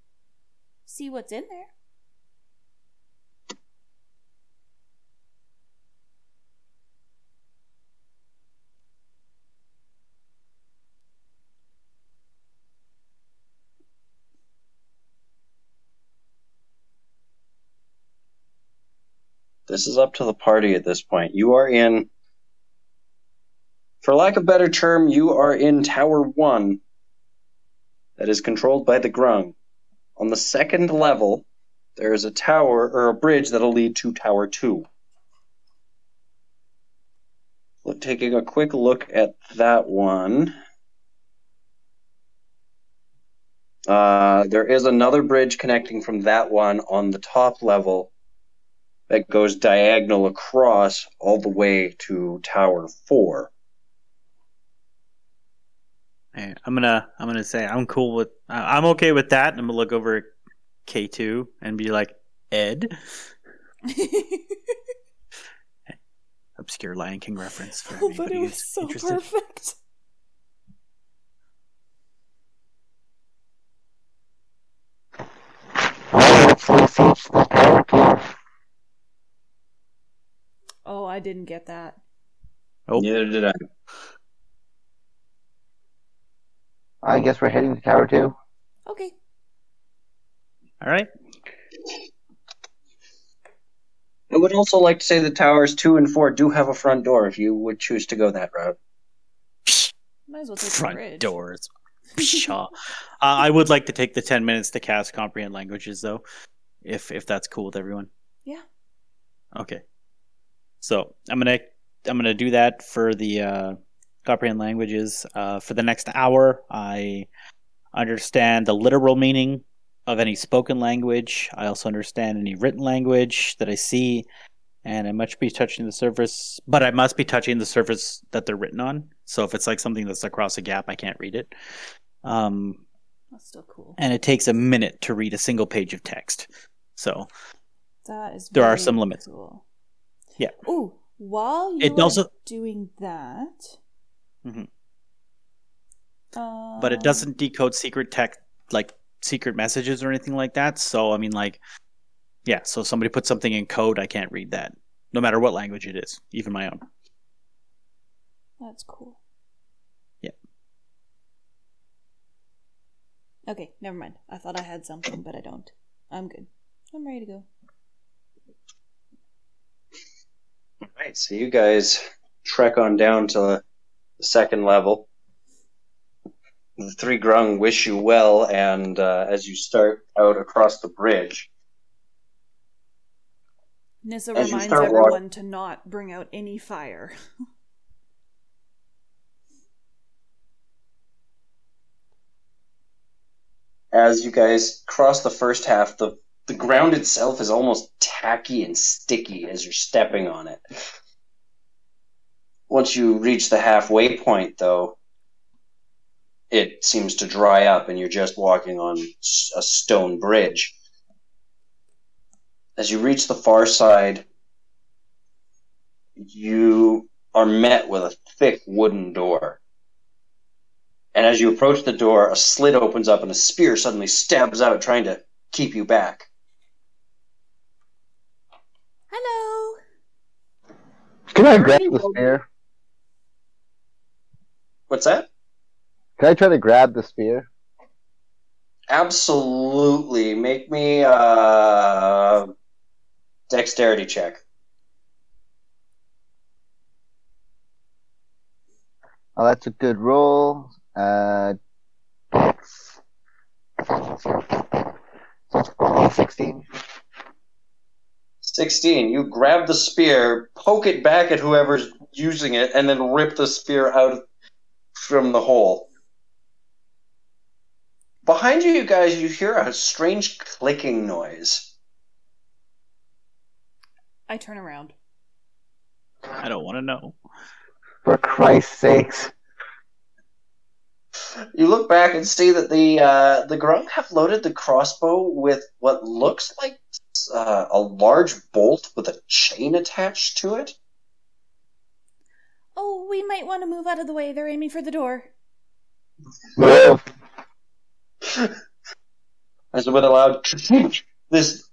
See what's in there. This is up to the party at this point. You are in, for lack of a better term, you are in Tower 1 that is controlled by the Grung. On the second level, there is a tower or a bridge that'll lead to Tower 2. Look, taking a quick look at that one. Uh, there is another bridge connecting from that one on the top level that goes diagonal across all the way to Tower 4. Hey, I'm gonna I'm gonna say I'm cool with I'm okay with that. I'm gonna look over at K2 and be like Ed, obscure Lion King reference for oh, but anybody it was who's so interested. perfect. I actually searched the character. Oh, I didn't get that. Oh. Neither did I. I guess we're heading to Tower 2. Okay. All right. I would also like to say that towers 2 and 4 do have a front door if you would choose to go that route. Might as well take the Front bridge. doors. Pshaw. uh, I would like to take the ten minutes to cast comprehend languages, though, if if that's cool with everyone. Yeah. Okay. So I'm gonna I'm gonna do that for the uh, comprehend languages. Uh, for the next hour, I understand the literal meaning of any spoken language. I also understand any written language that I see, and I must be touching the surface, but I must be touching the surface that they're written on. So if it's like something that's across a gap, I can't read it. Um, That's still cool. and it takes a minute to read a single page of text. So That is. There are some limits. Cool. Yeah. Ooh, while you It also- doing that. Mhm. Um, but it doesn't decode secret text like secret messages or anything like that. So I mean, like, yeah. So somebody put something in code, I can't read that, no matter what language it is, even my own. That's cool. Yeah. Okay, never mind. I thought I had something, but I don't. I'm good. I'm ready to go. Alright, so you guys trek on down to the second level. The three grung wish you well, and uh, as you start out across the bridge, Nissa As you reminds start walk- everyone to not bring out any fire. as you guys cross the first half, the, the ground itself is almost tacky and sticky as you're stepping on it. Once you reach the halfway point, though, it seems to dry up and you're just walking on a stone bridge. as you reach the far side, you are met with a thick wooden door. And as you approach the door, a slit opens up and a spear suddenly stabs out, trying to keep you back. Hello. Can I grab the spear? What's that? Can I try to grab the spear? Absolutely. Make me a dexterity check. Oh, that's a good roll. Uh, 16. 16. You grab the spear, poke it back at whoever's using it, and then rip the spear out from the hole. Behind you, you guys, you hear a strange clicking noise. I turn around. I don't want to know. For Christ's sakes. You look back and see that the uh, the Grung have loaded the crossbow with what looks like uh, a large bolt with a chain attached to it. Oh, we might want to move out of the way. They're aiming for the door. Move. As with a loud this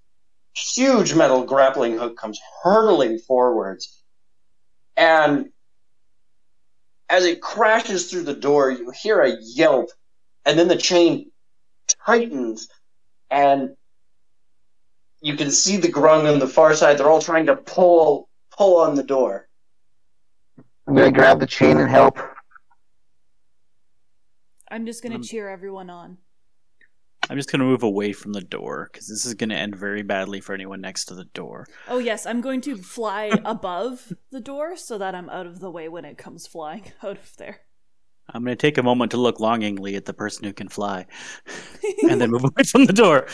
huge metal grappling hook comes hurtling forwards. And as it crashes through the door, you hear a yelp, and then the chain tightens, and you can see the grung on the far side. They're all trying to pull pull on the door. I'm gonna grab the chain and help. I'm just gonna Um, cheer everyone on. I'm just going to move away from the door because this is going to end very badly for anyone next to the door. Oh yes, I'm going to fly above the door so that I'm out of the way when it comes flying out of there. I'm going to take a moment to look longingly at the person who can fly and then move away from the door.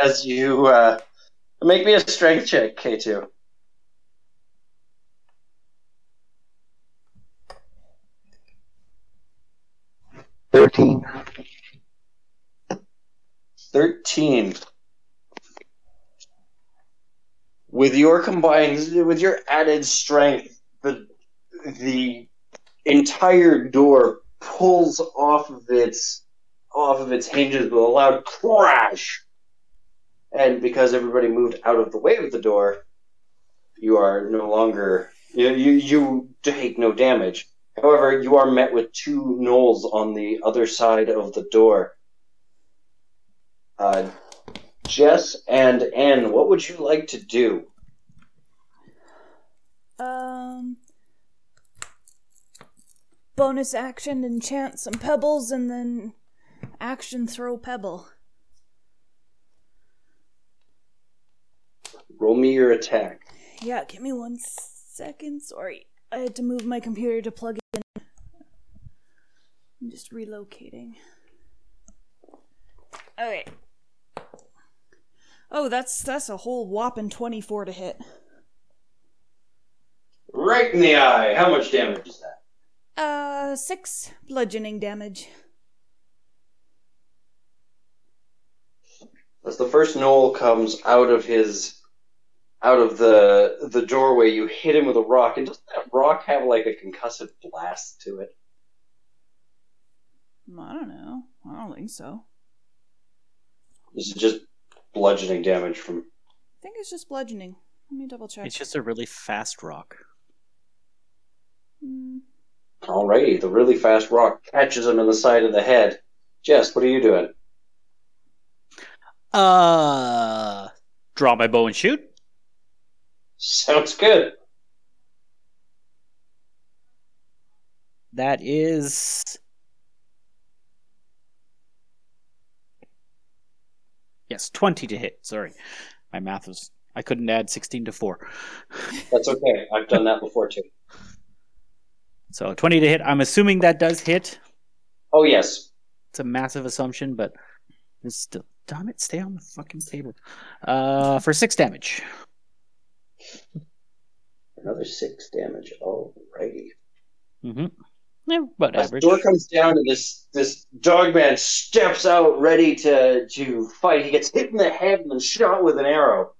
As you uh, make me a strength check, K2. Thirteen. 13 with your combined with your added strength the the entire door pulls off of its off of its hinges with a loud crash and because everybody moved out of the way of the door you are no longer you you, you take no damage however you are met with two gnolls on the other side of the door uh, Jess and N, what would you like to do? Um, bonus action enchant some pebbles and then action throw pebble. Roll me your attack. Yeah, give me one second. Sorry, I had to move my computer to plug it in. I'm just relocating. Okay. Oh, that's that's a whole whopping twenty-four to hit. Right in the eye. How much damage is that? Uh, six bludgeoning damage. As the first gnoll comes out of his out of the the doorway, you hit him with a rock, and doesn't that rock have like a concussive blast to it? I don't know. I don't think so. This is just bludgeoning damage from I think it's just bludgeoning. Let me double check. It's just a really fast rock. Hmm. Alrighty, the really fast rock catches him in the side of the head. Jess, what are you doing? Uh, draw my bow and shoot. Sounds good. That is. Yes, 20 to hit. Sorry. My math was. I couldn't add 16 to 4. That's okay. I've done that before too. So 20 to hit. I'm assuming that does hit. Oh yes. It's a massive assumption, but it's still. Damn it, stay on the fucking table. Uh, for 6 damage. Another six damage. Alrighty. hmm Yeah, about As average. door comes down and this this dog man steps out ready to to fight. He gets hit in the head and then shot with an arrow.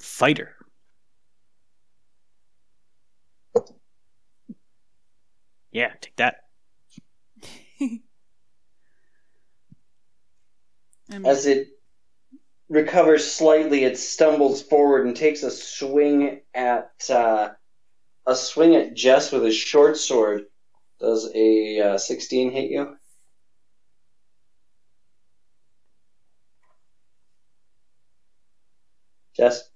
Fighter. Yeah, take that. I mean, As it recovers slightly, it stumbles forward and takes a swing at uh, a swing at Jess with his short sword. Does a uh, sixteen hit you? Jess.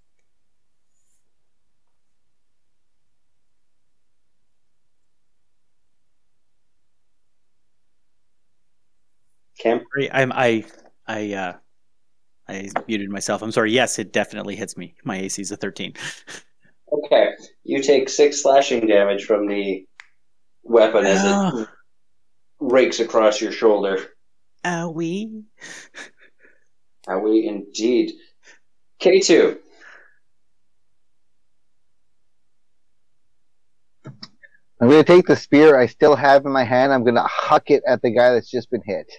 Cam. I'm I I uh I muted myself. I'm sorry. Yes, it definitely hits me. My AC is a 13. Okay, you take six slashing damage from the weapon as it Ah. rakes across your shoulder. Owie. Are we indeed? K2. I'm going to take the spear I still have in my hand. I'm going to huck it at the guy that's just been hit.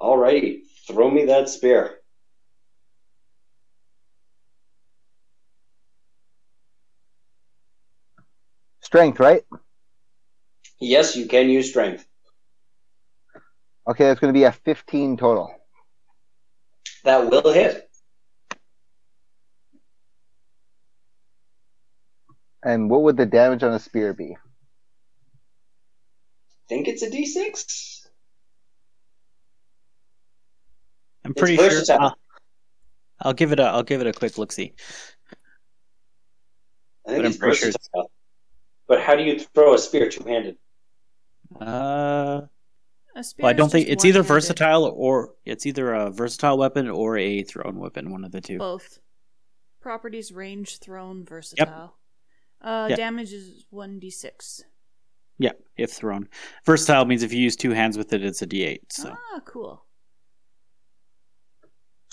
Alrighty, throw me that spear. Strength, right? Yes, you can use strength. Okay, that's going to be a 15 total. That will hit. And what would the damage on a spear be? Think it's a d6? I'm It's pretty sure. versatile. I'll, I'll give it a I'll give it a quick look see. I think But I'm it's pretty sure it's- But how do you throw a spear two-handed? Uh, a spear well, I don't think it's either one-handed. versatile or it's either a versatile weapon or a thrown weapon, one of the two. Both. Properties range, thrown, versatile. Uh, Yep. Damage is 1d6. Yeah, if thrown. Versatile means if you use two hands with it, it's a D8. So Ah, cool.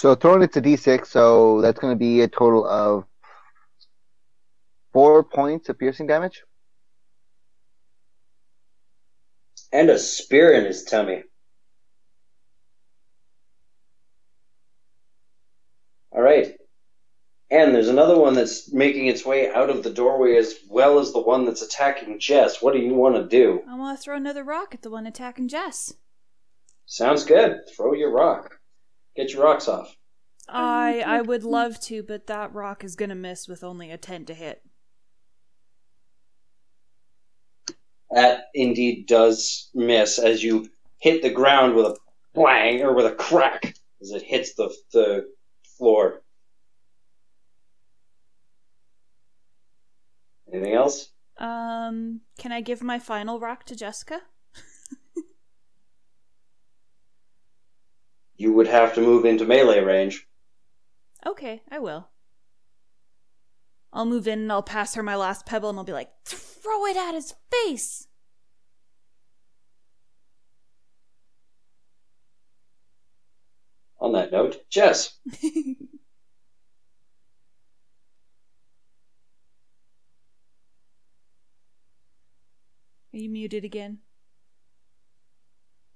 So throwing it to d6, so that's going to be a total of four points of piercing damage. And a spear in his tummy. Alright. And there's another one that's making its way out of the doorway as well as the one that's attacking Jess. What do you want to do? I want to throw another rock at the one attacking Jess. Sounds good. Throw your rock. Get your rocks off. I I would love to, but that rock is gonna miss with only a 10 to hit. That indeed does miss as you hit the ground with a bang or with a crack as it hits the, the floor. Anything else? Um, can I give my final rock to Jessica? You would have to move into melee range. Okay, I will. I'll move in and I'll pass her my last pebble and I'll be like, throw it at his face! On that note, Jess. Are you muted again?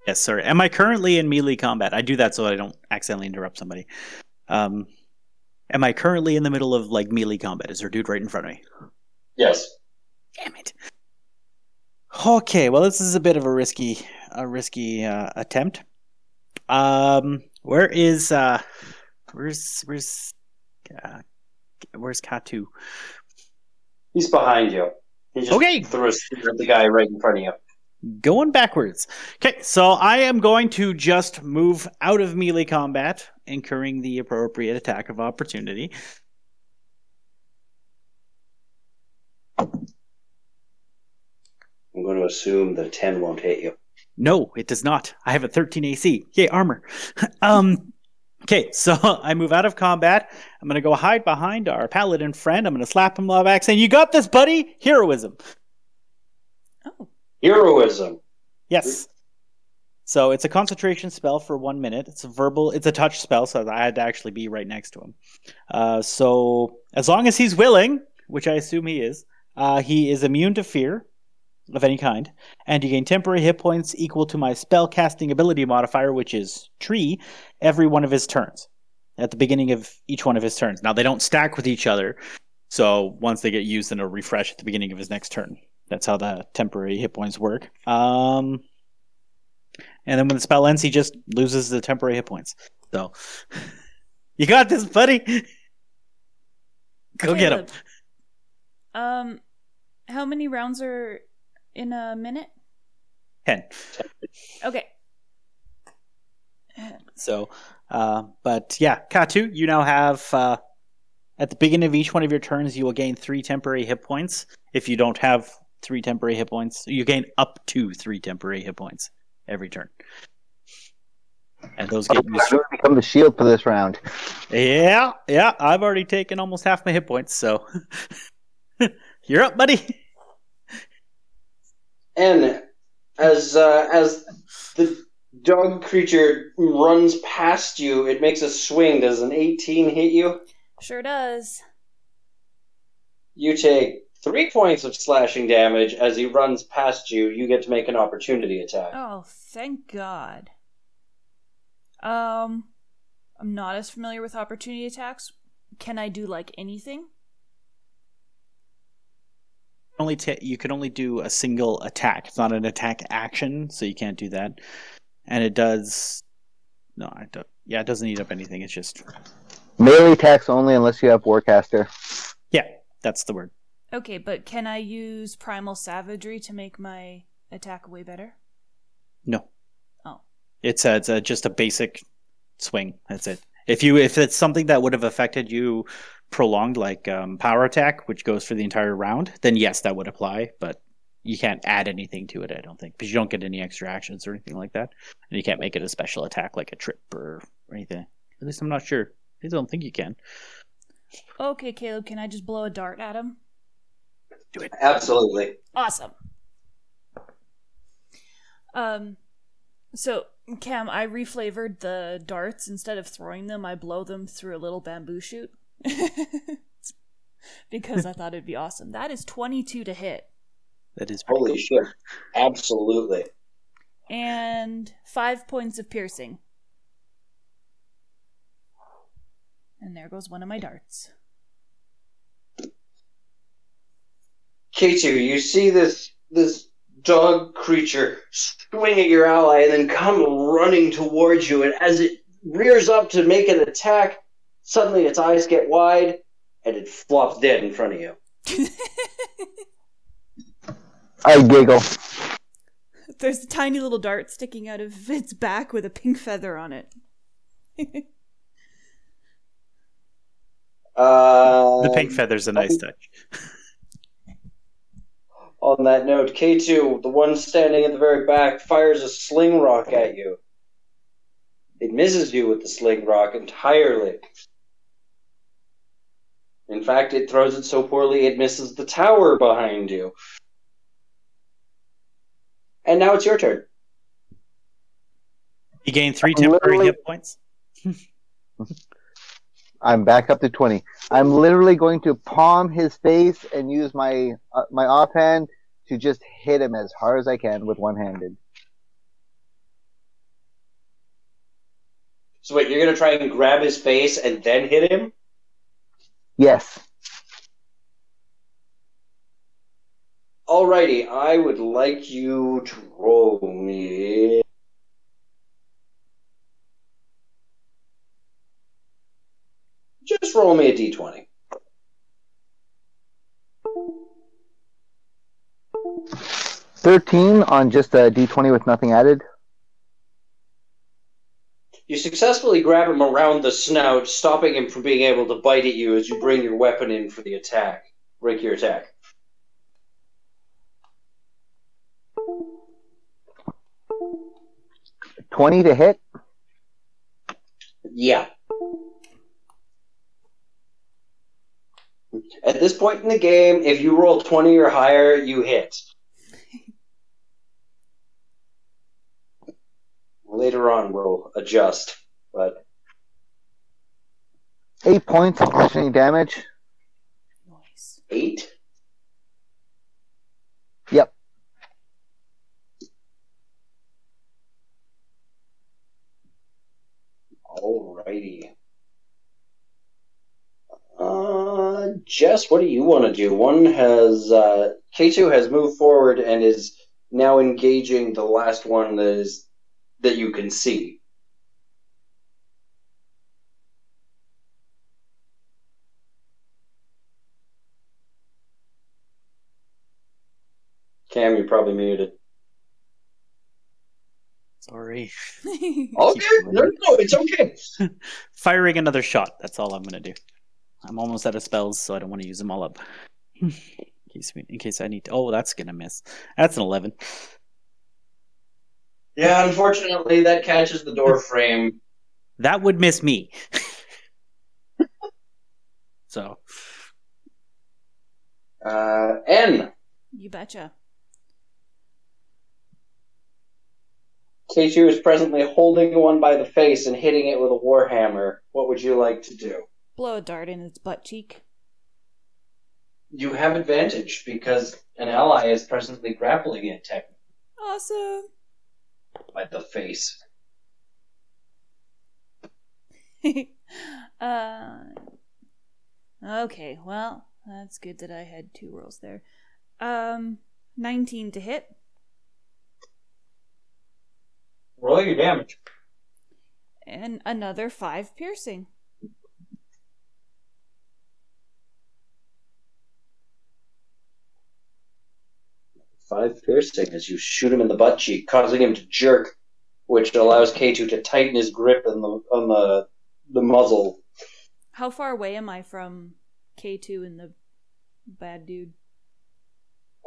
Yes, sir. Am I currently in melee combat? I do that so I don't accidentally interrupt somebody. Um, am I currently in the middle of like melee combat? Is there a dude right in front of me? Yes. Damn it. Okay, well, this is a bit of a risky, a risky uh, attempt. Um, where is uh, where's where's uh, where's K2? He's behind you. He just Okay. threw a spear at the guy right in front of you. Going backwards. Okay, so I am going to just move out of melee combat, incurring the appropriate attack of opportunity. I'm going to assume that a 10 won't hit you. No, it does not. I have a 13 AC. Yay, armor. um, okay, so I move out of combat. I'm going to go hide behind our paladin friend. I'm going to slap him on the back saying, You got this, buddy? Heroism. Oh. Heroism. Yes. So it's a concentration spell for one minute. It's a verbal. It's a touch spell, so I had to actually be right next to him. Uh, so as long as he's willing, which I assume he is, uh, he is immune to fear of any kind, and you gain temporary hit points equal to my spell casting ability modifier, which is tree, every one of his turns. At the beginning of each one of his turns. Now they don't stack with each other, so once they get used, then it'll refresh at the beginning of his next turn. That's how the temporary hit points work. Um, and then when the spell ends, he just loses the temporary hit points. So you got this, buddy. Go get him. Um, how many rounds are in a minute? Ten. Okay. So, uh, but yeah, K2, you now have uh, at the beginning of each one of your turns, you will gain three temporary hit points. If you don't have three temporary hit points, you gain up to three temporary hit points every turn. And those get I'm used. going to become the shield for this round. Yeah, yeah. I've already taken almost half my hit points, so you're up, buddy. And as uh, as the dog creature runs past you, it makes a swing. Does an 18 hit you? Sure does. You take three points of slashing damage as he runs past you. You get to make an opportunity attack. Oh, thank God. Um, I'm not as familiar with opportunity attacks. Can I do like anything? Only ta you can only do a single attack. It's not an attack action, so you can't do that. And it does. No, I don't. Yeah, it doesn't eat up anything. It's just Melee attacks only unless you have Warcaster. yeah, that's the word. Okay, but can I use primal savagery to make my attack way better? No. Oh. It's a, it's a, just a basic swing. That's it. If you if it's something that would have affected you prolonged, like um, power attack, which goes for the entire round, then yes, that would apply. But you can't add anything to it. I don't think because you don't get any extra actions or anything like that, and you can't make it a special attack like a trip or, or anything. At least I'm not sure. I don't think you can. Okay, Caleb, can I just blow a dart at him? Do it. Absolutely. Awesome. Um, so Cam, I reflavored the darts. Instead of throwing them, I blow them through a little bamboo shoot because I thought it'd be awesome. That is twenty-two to hit That is Holy cool. shit. Absolutely. and five points of piercing. And there goes one of my darts. K2, you see this this dog creature swing at your ally and then come running towards you, and as it rears up to make an attack, suddenly its eyes get wide and it flops dead in front of you. I giggle. There's a tiny little dart sticking out of its back with a pink feather on it. Uh, The pink feather's a nice touch. On that note, K2, the one standing at the very back, fires a sling rock at you. It misses you with the sling rock entirely. In fact, it throws it so poorly it misses the tower behind you. And now it's your turn. You gain three temporary literally- hit points. I'm back up to 20. I'm literally going to palm his face and use my uh, my offhand to just hit him as hard as I can with one handed. So wait, you're gonna try and grab his face and then hit him? Yes. Alrighty, I would like you to roll me. Just roll me a d20. Thirteen on just a D twenty with nothing added. You successfully grab him around the snout, stopping him from being able to bite at you as you bring your weapon in for the attack. Break your attack. Twenty to hit. Yeah. At this point in the game, if you roll 20 or higher, you hit. Later on, we'll adjust. But Eight points of bludgeoning damage. Nice. eight. Yep. Alrighty. Uh, Jess, what do you want to do? One has uh, K2 has moved forward and is now engaging the last one that is that you can see. Cam, you're probably muted. Sorry. Okay, no, no, it's okay. Firing another shot. That's all I'm gonna do. I'm almost out of spells, so I don't want to use them all up. in case we, in case I need to. Oh, that's gonna miss. That's an eleven. Yeah, unfortunately, that catches the door frame. That would miss me. so Uh, N. you betcha. K2 is presently holding one by the face and hitting it with a warhammer. What would you like to do? Blow a dart in its butt cheek. You have advantage because an ally is presently grappling it technically Awesome. by the face. uh, okay, well, that's good that I had two rolls there. Um, 19 to hit. Roll your damage. And another 5 piercing. Five piercing as you shoot him in the butt cheek, causing him to jerk, which allows K2 to tighten his grip on the on the the muzzle. How far away am I from K2 and the bad dude?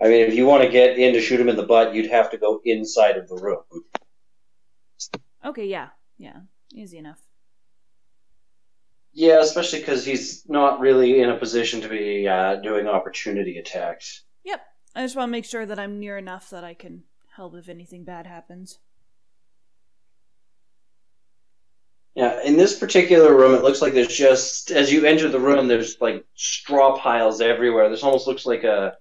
I mean, if you want to get in to shoot him in the butt, you'd have to go inside of the room. Okay, yeah, yeah, easy enough. Yeah, especially because he's not really in a position to be uh, doing opportunity attacks. I just want to make sure that I'm near enough that I can help if anything bad happens. Yeah, in this particular room, it looks like there's just as you enter the room, there's like straw piles everywhere. This almost looks like a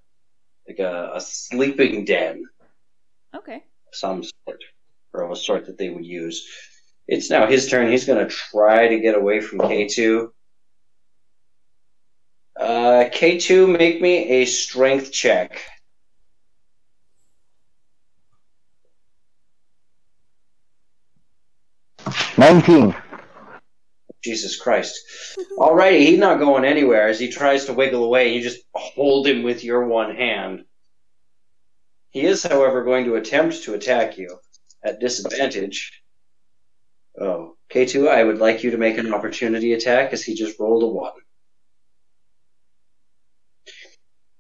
like a, a sleeping den Okay. some sort, or of a sort that they would use. It's now his turn. He's going to try to get away from K2. Uh, K2, make me a strength check. Nineteen. Jesus Christ. Alrighty, he's not going anywhere as he tries to wiggle away. You just hold him with your one hand. He is, however, going to attempt to attack you at disadvantage. Um, oh, K2, I would like you to make an opportunity attack as he just rolled a 1.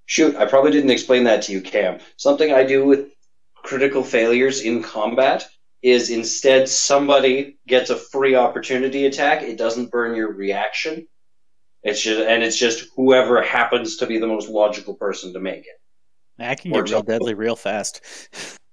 Shoot, I probably didn't explain that to you, Cam. Something I do with critical failures in combat is instead somebody gets a free opportunity attack. It doesn't burn your reaction. It's just and it's just whoever happens to be the most logical person to make it. I can Or get real deadly real fast.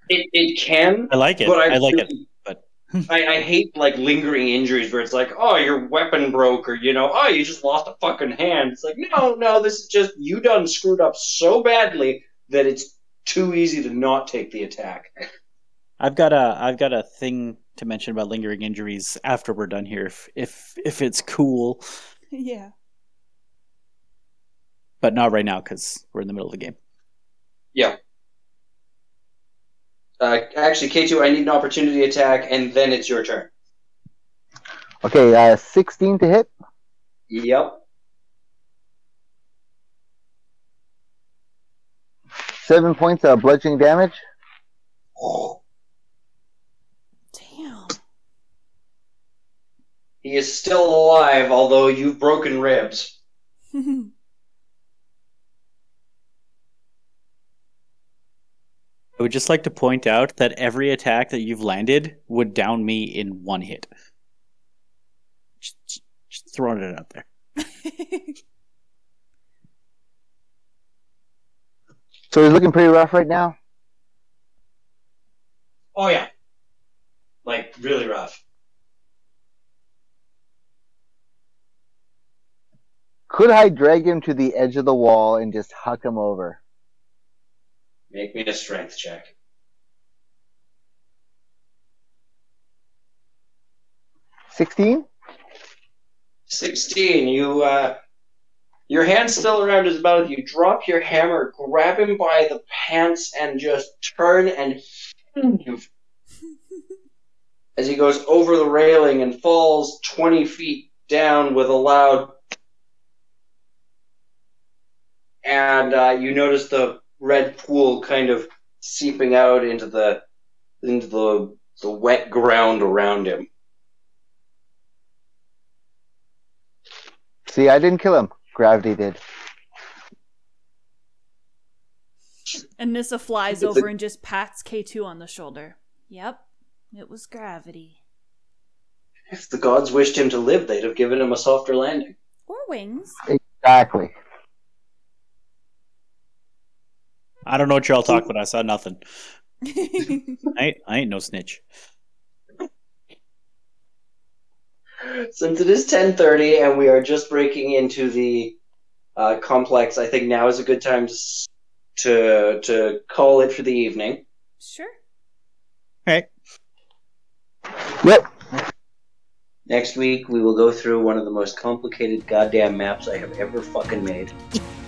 It it can, I like it. I, I like it. but- I, I hate like lingering injuries where it's like, oh, your weapon broke, or you know, oh, you just lost a fucking hand. It's like, no, no, this is just you done screwed up so badly that it's too easy to not take the attack. I've got a I've got a thing to mention about lingering injuries after we're done here, if if if it's cool, yeah. but not right now because we're in the middle of the game. Uh, actually, K2, I need an opportunity attack, and then it's your turn. Okay, uh, sixteen to hit. Yep. Seven points of bludgeoning damage. Damn. He is still alive, although you've broken ribs. I would just like to point out that every attack that you've landed would down me in one hit. Just, just throwing it out there. So he's looking pretty rough right now. Oh yeah. like really rough. Could I drag him to the edge of the wall and just huck him over? Make me a strength check. Sixteen. 16, you, uh, your hand's still around his mouth. You drop your hammer, grab him by the pants, and just turn and as he goes over the railing and falls 20 feet down with a loud. And uh, you notice the red pool kind of seeping out into the into the the wet ground around him. See, I didn't kill him. Gravity did. And Nissa flies It's a- over and just pats K2 on the shoulder. Yep, it was gravity. If the gods wished him to live, they'd have given him a softer landing. Or wings. Exactly. I don't know what y'all talk about. I saw nothing. I ain't, I ain't no snitch. Since it is 10:30 and we are just breaking into the uh, complex, I think now is a good time to to to call it for the evening. sure. Hey, Yep. Next week we will go through one of the most complicated goddamn maps I have ever fucking made.